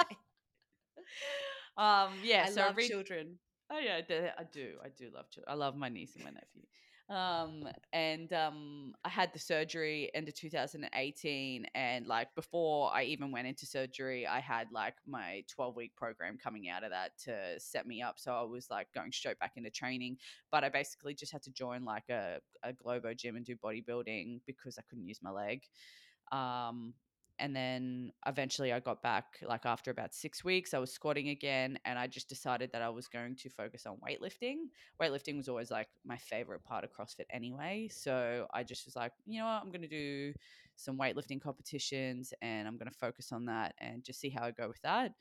Um, yeah, I so love read- children. Oh yeah, I do. I do. I do love children. I love my niece and my nephew. Um, and um, I had the surgery end of 2018, and like before I even went into surgery, I had like my 12 week program coming out of that to set me up. So I was like going straight back into training, but I basically just had to join like a a Globo gym and do bodybuilding because I couldn't use my leg. Um, and then eventually I got back like after about six weeks, I was squatting again, and I just decided that I was going to focus on weightlifting. Weightlifting was always like my favorite part of CrossFit anyway. So I just was like, you know what, I'm going to do some weightlifting competitions and I'm going to focus on that and just see how I go with that.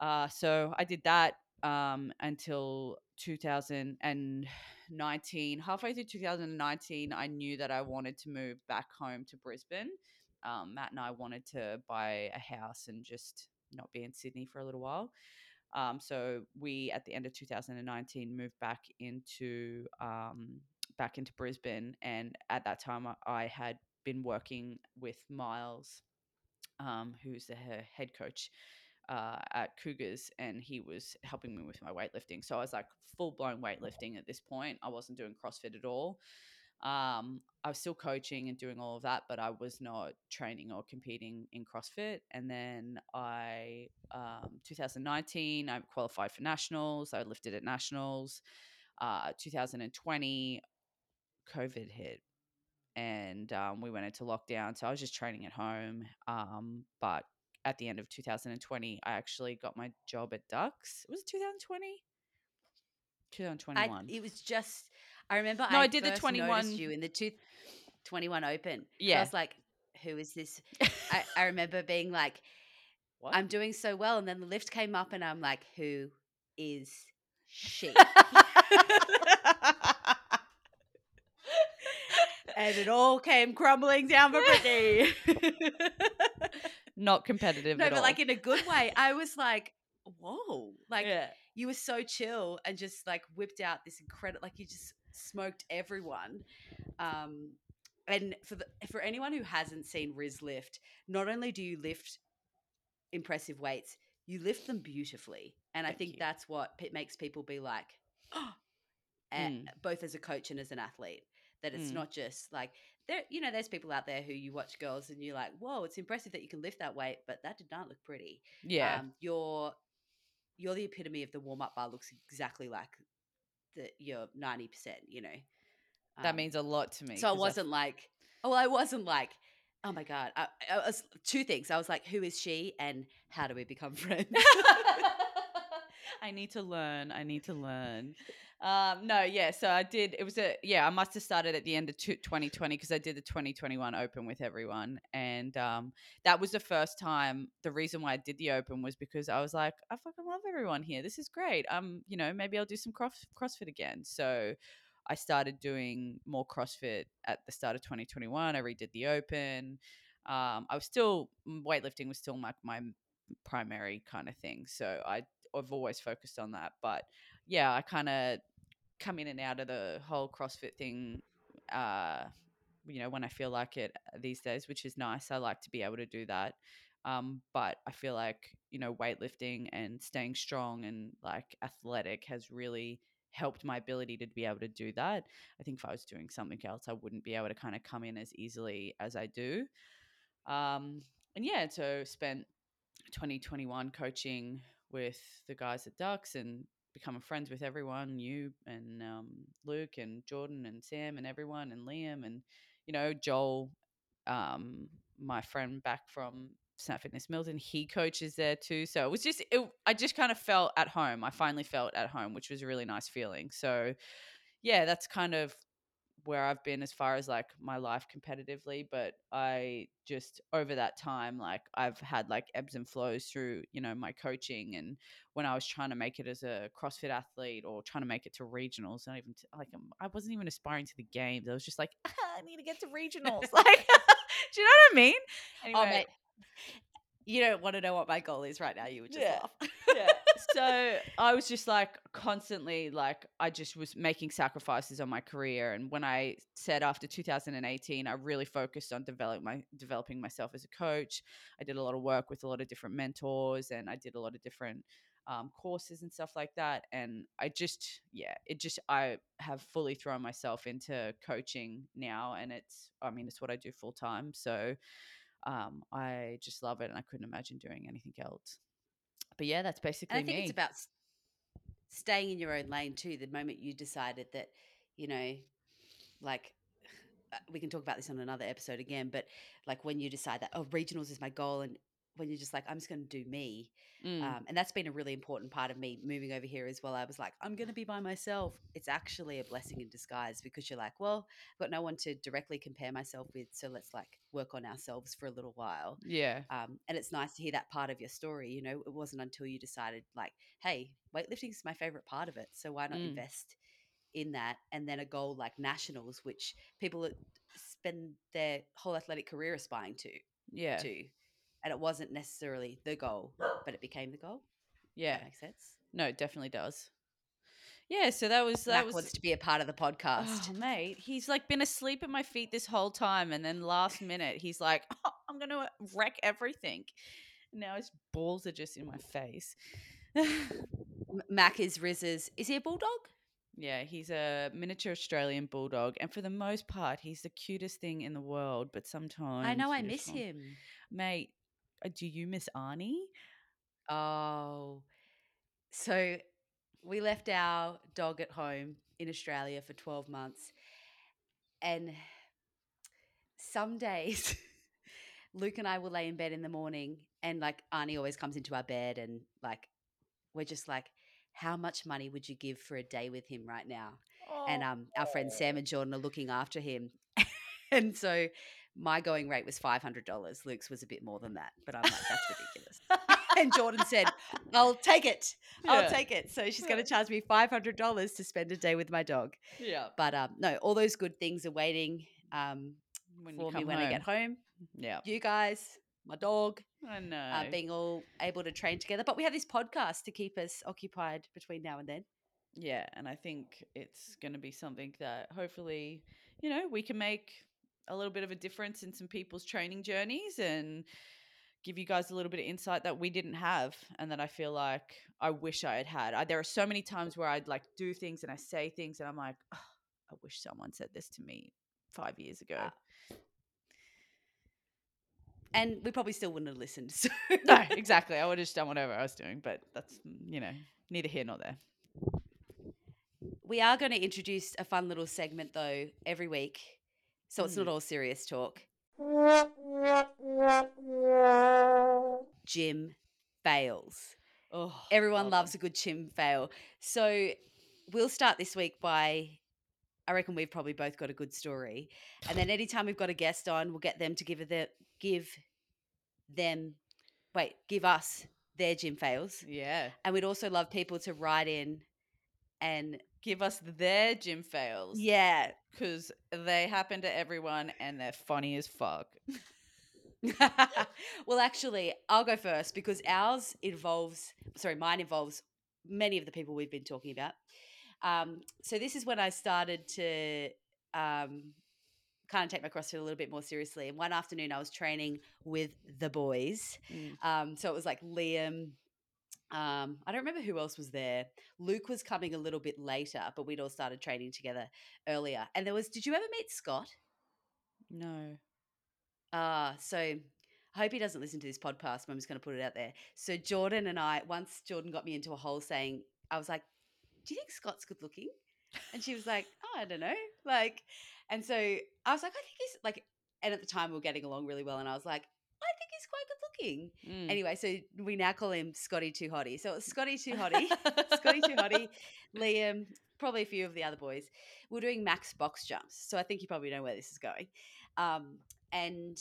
Uh, so I did that um, until 2019. Halfway through 2019, I knew that I wanted to move back home to Brisbane. Um, Matt and I wanted to buy a house and just not be in Sydney for a little while. Um, so we, at the end of 2019, moved back into um, back into Brisbane, and at that time, I, I had been working with Miles, um, who's the head coach uh, at Cougars, and he was helping me with my weightlifting. So I was like full blown weightlifting at this point. I wasn't doing CrossFit at all. Um, I was still coaching and doing all of that, but I was not training or competing in CrossFit. And then I, um, 2019, I qualified for nationals. I lifted at nationals. Uh, 2020, COVID hit, and um, we went into lockdown. So I was just training at home. Um, but at the end of 2020, I actually got my job at Ducks. Was it 2020? I, 2021. it was just. I remember. No, I, I did the 21 you in the two, 21 Open. Yeah. I was like, "Who is this?" I, I remember being like, what? "I'm doing so well," and then the lift came up, and I'm like, "Who is she?" and it all came crumbling down for Brittany. Not competitive no, but all. like in a good way. I was like, whoa, like yeah. you were so chill and just like whipped out this incredible, like you just smoked everyone. Um, and for the for anyone who hasn't seen Riz lift, not only do you lift impressive weights, you lift them beautifully, and I think you. that's what pe- makes people be like, oh, Mm. both as a coach and as an athlete. That it's Mm. not just like there, you know, there's people out there who you watch girls and you're like, whoa, it's impressive that you can lift that weight, but that did not look pretty. Yeah. Um, you're you're the epitome of the warm up bar looks exactly like the your ninety percent. You know, that Um, means a lot to me. So I wasn't like, oh, I wasn't like, oh my god. I, I was two things. I was like, who is she, and how do we become friends? I need to learn. I need to learn. Um, no, yeah. So I did. It was a yeah. I must have started at the end of two- 2020 because I did the 2021 Open with everyone, and um, that was the first time. The reason why I did the Open was because I was like, I fucking love everyone here. This is great. Um, you know, maybe I'll do some cross CrossFit again. So I started doing more CrossFit at the start of 2021. I redid the Open. Um, I was still weightlifting was still my my primary kind of thing. So I I've always focused on that. But yeah, I kind of come in and out of the whole CrossFit thing. Uh, you know, when I feel like it uh, these days, which is nice. I like to be able to do that. Um, but I feel like you know, weightlifting and staying strong and like athletic has really helped my ability to be able to do that. I think if I was doing something else, I wouldn't be able to kind of come in as easily as I do. Um, and yeah, so spent 2021 coaching with the guys at Ducks and becoming friends with everyone, you and um, Luke and Jordan and Sam and everyone and Liam and you know Joel, um, my friend back from Snap Fitness Milton, he coaches there too. So it was just it, I just kind of felt at home. I finally felt at home, which was a really nice feeling. So yeah, that's kind of where I've been as far as like my life competitively, but I just over that time, like I've had like ebbs and flows through, you know, my coaching and when I was trying to make it as a CrossFit athlete or trying to make it to regionals, not even to, like um, I wasn't even aspiring to the games. I was just like, "Ah, I need to get to regionals. like, do you know what I mean? oh mate, you don't want to know what my goal is right now. You would just Yeah. laugh. yeah. So I was just like constantly like I just was making sacrifices on my career. And when I said after 2018, I really focused on develop my developing myself as a coach. I did a lot of work with a lot of different mentors and I did a lot of different um, courses and stuff like that. And I just, yeah, it just, I have fully thrown myself into coaching now. And it's, I mean, it's what I do full time. So um, I just love it and I couldn't imagine doing anything else. But yeah, that's basically And I think me. it's about staying in your own lane too. The moment you decided that, you know, like uh, we can talk about this on another episode again, but like when you decide that, oh, regionals is my goal, and when you're just like, I'm just going to do me. Mm, Um, and that's been a really important part of me moving over here as well. I was like, I'm going to be by myself. It's actually a blessing in disguise because you're like, well, I've got no one to directly compare myself with. So let's like work on ourselves for a little while. yeah, Um, and it's nice to hear that part of your story. You know, it wasn't until you decided, like, hey, weightlifting is my favorite part of it. So why not Mm. invest in that? And then a goal like nationals, which people spend their whole athletic career aspiring to, yeah, to. And it wasn't necessarily the goal, but it became the goal. yeah. That makes sense. No, it definitely does. Yeah, so that was that Mac was wants to be a part of the podcast. Oh, mate, he's like been asleep at my feet this whole time, and then last minute he's like, oh, "I'm gonna wreck everything." Now his balls are just in my face. Mac is Riz's. Is he a bulldog? yeah, he's a miniature Australian bulldog, and for the most part, he's the cutest thing in the world. But sometimes I know I miss him. mate. Uh, Do you miss Arnie? Oh, so we left our dog at home in Australia for 12 months. And some days, Luke and I will lay in bed in the morning, and like Arnie always comes into our bed, and like we're just like, how much money would you give for a day with him right now? And um, our friends Sam and Jordan are looking after him. and so my going rate was $500. Luke's was a bit more than that, but I'm like, that's ridiculous. and Jordan said, I'll take it. I'll Yeah. take it. So she's going to charge me $500 to spend a day with my dog. Yeah. But um, no, all those good things are waiting um, When for me when I get home. Yeah. You guys, my dog, I know. uh, being all able to train together. But we have this podcast to keep us occupied between now and then. Yeah, and I think it's going to be something that hopefully, you know, we can make a little bit of a difference in some people's training journeys and give you guys a little bit of insight that we didn't have and that I feel like I wish I had had. I, there are so many times where I'd like do things and I say things and I'm like, "Ugh, I wish someone said this to me 5 years ago. Ah. And we probably still wouldn't have listened. So. no, exactly. I would have just done whatever I was doing, but that's, you know, neither here nor there. We are going to introduce a fun little segment though every week. So it's not Mm. all serious talk. gym fails. Oh, Everyone love loves them. a good gym fail. So we'll start this week by I reckon we've probably both got a good story. And then anytime we've got a guest on, we'll get them to give the give them wait, give us their gym fails. Yeah. And we'd also love people to write in and Give us their gym fails. yeah, because they happen to everyone and they're funny as fuck. well, actually, I'll go first because ours involves, sorry, mine involves many of the people we've been talking about. Um, so this is when I started to um, kind of take my CrossFit a little bit more seriously. And one afternoon, I was training with the boys. Um, so it was like Liam. Um, I don't remember who else was there. Luke was coming a little bit later, but we'd all started training together earlier. And there was, did you ever meet Scott? No. Uh, so I hope he doesn't listen to this podcast, but I'm just going to put it out there. So Jordan and I, once Jordan got me into a hole saying, I was like, do you think Scott's good looking? And she was like, oh, I don't know. Like, and so I was like, I think he's like, and at the time we were getting along really well. And I was like, he's quite good looking. Mm. Anyway, so we now call him Scotty Too Hottie. So it's Scotty Too Hottie. Scotty Too Hottie, Liam, probably a few of the other boys. We're doing max box jumps. So I think you probably know where this is going. Um, and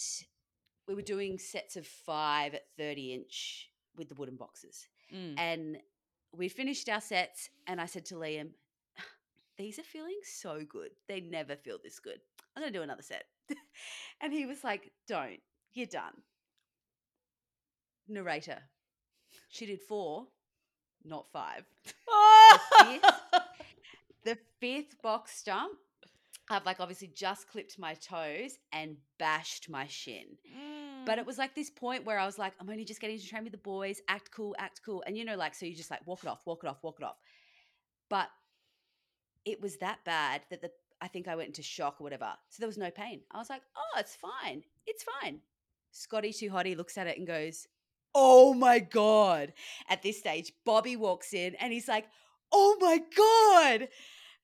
we were doing sets of five at 30 inch with the wooden boxes. Mm. And we finished our sets, and I said to Liam, These are feeling so good. They never feel this good. I'm going to do another set. and he was like, Don't. You're done. Narrator. She did four, not five. the fifth box jump, I've like obviously just clipped my toes and bashed my shin. But Mm. it was like this point where I was like, I'm only just getting to train with the boys, act cool, act cool. And you know, like, so you just like walk it off, walk it off, walk it off. But it was that bad that the I think I went into shock or whatever. So there was no pain. I was like, oh, it's fine. It's fine. Scotty Too Hottie looks at it and goes, Oh my God. At this stage, Bobby walks in and he's like, Oh my God.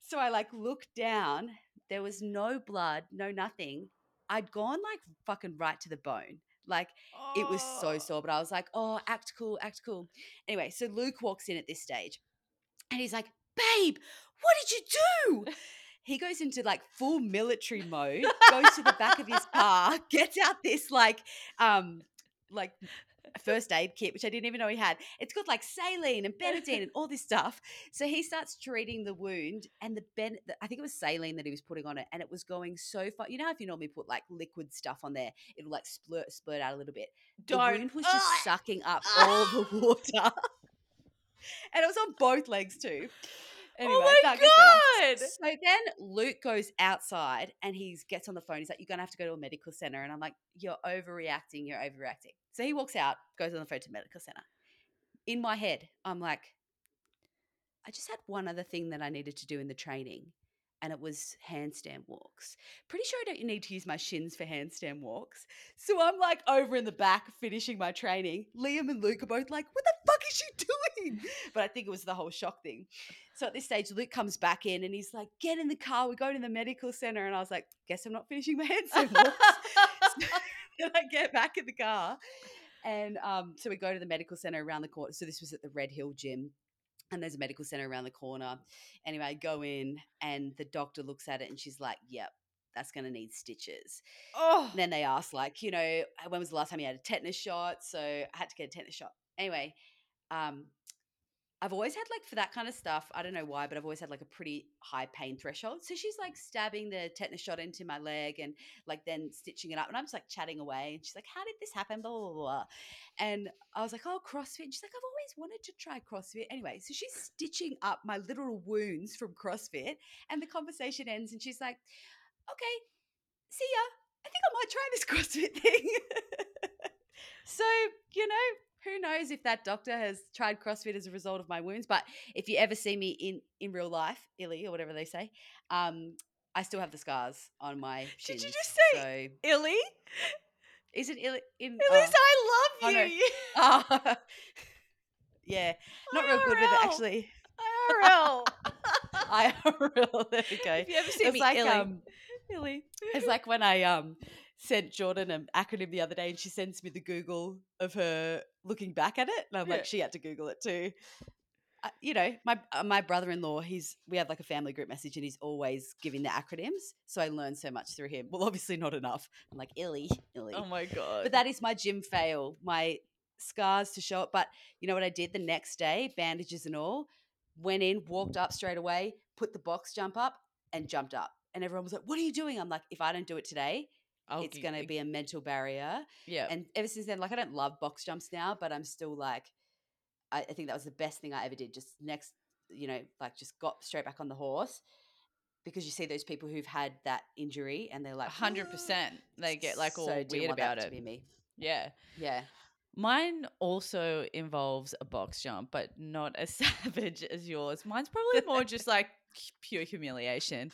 So I like look down. There was no blood, no nothing. I'd gone like fucking right to the bone. Like it was so Oh. sore, but I was like, oh, act cool, act cool. Anyway, so Luke walks in at this stage and he's like, babe, what did you do? He goes into like full military mode, goes to the back of his car, gets out this like, um, like first aid kit, which I didn't even know he had. It's got like saline and Betadine and all this stuff. So he starts treating the wound, and the ben, the- I think it was saline that he was putting on it, and it was going so far. You know, if you normally put like liquid stuff on there, it'll like splurt, splurt out a little bit. The Don't. wound was just sucking up all the water, and it was on both legs too. Oh anyway, oh my that gets better. god! So then Luke goes outside and he gets on the phone. He's like, You're going to have to go to a medical center. And I'm like, You're overreacting. You're overreacting. So he walks out, goes on the phone to medical center. In my head, I'm like, I just had one other thing that I needed to do in the training, and it was handstand walks. Pretty sure I don't need to use my shins for handstand walks. So I'm like over in the back finishing my training. Liam and Luke are both like, What the fuck is she doing? But I think it was the whole shock thing. So at this stage, Luke comes back in and he's like, Get in the car. We're going to the medical center. And I was like, Guess I'm not finishing my handstand walks. then I get back in the car. And um, so we go to the medical center around the corner. So this was at the Red Hill Gym. And there's a medical center around the corner. Anyway, I go in and the doctor looks at it and she's like, Yep, that's going to need stitches. oh, And then they ask, like, you know, when was the last time you had a tetanus shot? So I had to get a tetanus shot. anyway, um, I've always had like for that kind of stuff. I don't know why, but I've always had like a pretty high pain threshold. So she's like stabbing the tetanus shot into my leg and like then stitching it up, and I'm just like chatting away. And she's like, "How did this happen?" Blah blah blah. And I was like, "Oh, CrossFit." And she's like, "I've always wanted to try CrossFit." Anyway, so she's stitching up my literal wounds from CrossFit, and the conversation ends, and she's like, "Okay, see ya. I think I might try this CrossFit thing." so you know who knows if that doctor has tried CrossFit as a result of my wounds. But if you ever see me in in real life, illy or whatever they say, um, I still have the scars on my shins. Did you just say so, Illy? is it illy? In, Illy's, oh, I love oh, no. you. oh, yeah, not real good with it actually. IRL. IRL. There we go. if you ever see It's me, like Illy. um, Illy. It's like when I um sent Jordan an acronym the other day, and she sends me the Google of her looking back at it, and I'm Yeah. like, she had to Google it too. Uh, you know, my uh, my brother-in-law, he's we have like a family group message, and he's always giving the acronyms, so I learned so much through him. Well, obviously not enough. I'm like illy, illy. Oh my god. but that is my gym fail, my scars to show it. But you know what I did the next day, bandages and all, went in, walked up straight away, put the box jump up, and jumped up. And everyone was like, "What are you doing?" I'm like, "If I don't do it today, I'll it's going to be a mental barrier." Yeah. And ever since then, like I don't love box jumps now, but I'm still like, I, I think that was the best thing I ever did. Just next, you know, like just got straight back on the horse because you see those people who've had that injury and they're like, hundred percent. They get like all so weird about To it. be me, Yeah. yeah. Mine also involves a box jump, but not as savage as yours. Mine's probably more just like pure humiliation.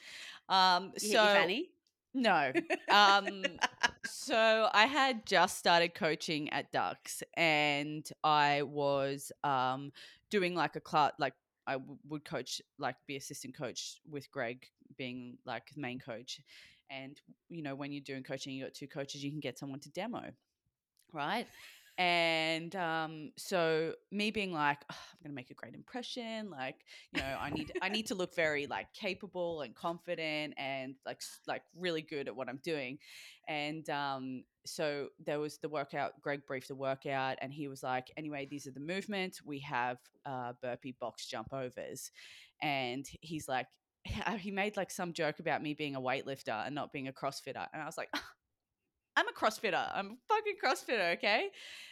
Um, You so hit your fanny? No, um, so I had just started coaching at Ducks, and I was um, doing like a class, like I w- would coach, like be assistant coach with Greg being like the main coach. And you know, when you're doing coaching, you got two coaches, you can get someone to demo, right? And um, so me being like, "Ugh, I'm gonna make a great impression, like you know, I need I need to look very like capable and confident and like like really good at what I'm doing. And um, so there was the workout. Greg briefed the workout, and he was like, "Anyway, these are the movements. We have uh, burpee box jump overs," and he's like. He made like some joke about me being a weightlifter and not being a CrossFitter, and I was like, I'm a CrossFitter. I'm a fucking CrossFitter, okay?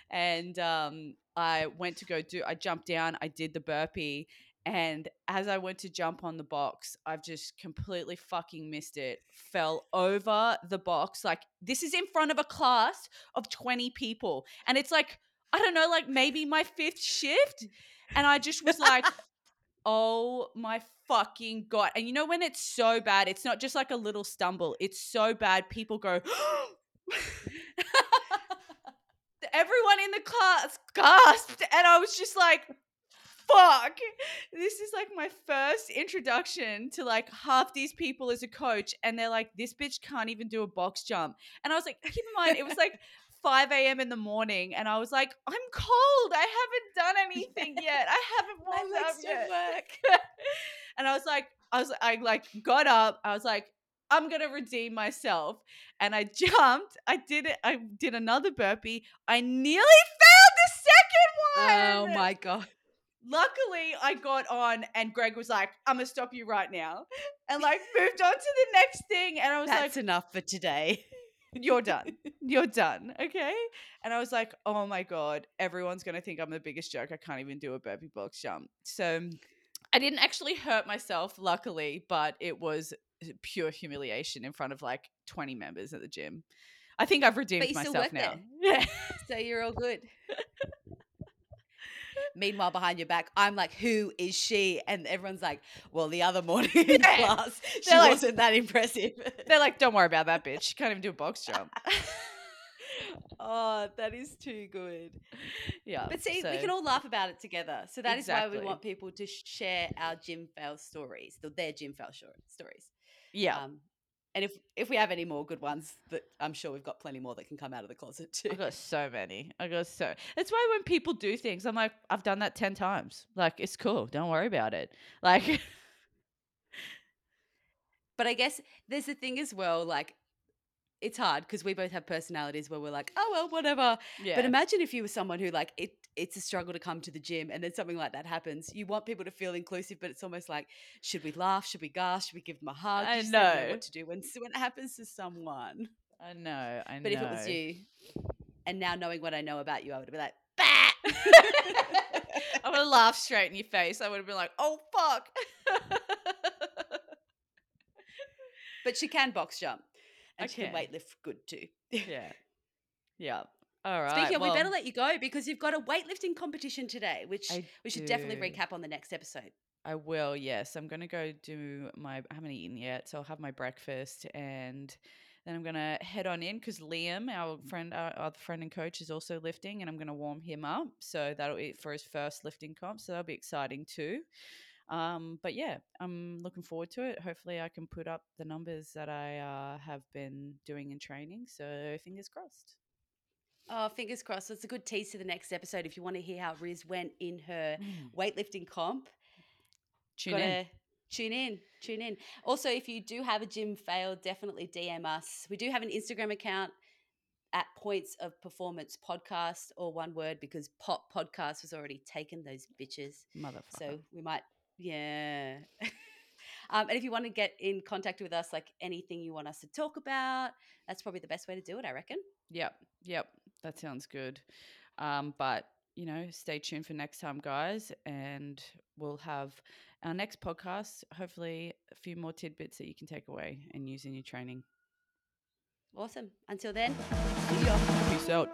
And um, I went to go do. I jumped down. I did the burpee, and as I went to jump on the box, I've just completely fucking missed it. Fell over the box. Like this is in front of a class of 20 people, and it's like I don't know, like maybe my fifth shift, and I just was like. Oh my fucking god. And you know when it's so bad, it's not just like a little stumble. It's so bad people go Everyone in the class gasped and I was just like fuck. This is like my first introduction to like half these people as a coach and they're like this bitch can't even do a box jump. And I was like keep in mind it was like 5 a.m. in the morning, and I was like, I'm cold. I haven't done anything yet. I haven't warmed up yet. work. and I was like, I was, I like got up. I was like, I'm gonna redeem myself, and I jumped. I did it. I did another burpee. I nearly failed the second Oh one. my god. Luckily, I got on, and Greg was like, "I'm gonna stop you right now," and like moved on to the next thing. And I was That's like, "That's enough for today. you're done. You're done. Okay. And I was like, oh my God, everyone's going to think I'm the biggest joke. I can't even do a burpee box jump. So I didn't actually hurt myself, luckily, but it was uh, pure humiliation in front of like 20 members at the gym. I think I've redeemed you still myself work now. there. Yeah. so you're all good. Meanwhile, behind your back, I'm like, "Who is she?" And everyone's like, "Well, the other morning in Yeah. class, she like- wasn't that impressive." They're like, don't worry about that bitch. She can't even do a box jump. oh, that is too good. yeah. But see, we can all laugh about it together. So that is why we want people to share our gym fail stories, their gym fail stories. Yeah. Um, and if if we have any more good ones, that I'm sure we've got plenty more that can come out of the closet too. I got so many. I got so. That's why when people do things, I'm like, I've done that ten times. Like, it's cool. Don't worry about it. Like, But I guess there's a thing as well, like it's hard because we both have personalities where we're like, oh well, whatever. Yeah. But imagine if you were someone who like it it's a struggle to come to the gym and then something like that happens. You want people to feel inclusive, but it's almost like, should we laugh? Should we gasp? Should we give them a hug? I just know. what to do when when it happens to someone. I know. I know. But if it was you, and now knowing what I know about you, I would be like, bah! I would have laughed straight in your face. I would have been like, "Oh fuck." but she can box jump. And she can weightlift good too. yeah. Yeah. All right. Speaking of, we better let you go because you've got a weightlifting competition today, which I we should definitely recap on the next episode. I will. Yes, I'm gonna go do my. I haven't eaten yet, so I'll have my breakfast and then I'm gonna head on in because Liam, our friend, our other friend and coach, is also lifting, and I'm gonna warm him up. So that'll be for his first lifting comp. So that'll be exciting too. Um, but yeah, I'm looking forward to it. Hopefully, I can put up the numbers that I uh, have been doing in training. So fingers crossed. Oh, fingers crossed. It's a good tease to the next episode if you want to hear how Riz went in her Mm. weightlifting comp. Tune in. gotta tune in tune in also if you do have a gym fail definitely dm us we do have an instagram account at points of performance podcast or one word because pop podcast was already taken those bitches Motherfucker. so we might yeah um, and if you want to get in contact with us like anything you want us to talk about that's probably the best way to do it i reckon Yep, yep, that sounds good. Um, but you know, stay tuned for next time, guys, and we'll have our next podcast. Hopefully, a few more tidbits that you can take away and use in your training. awesome until then. Peace out.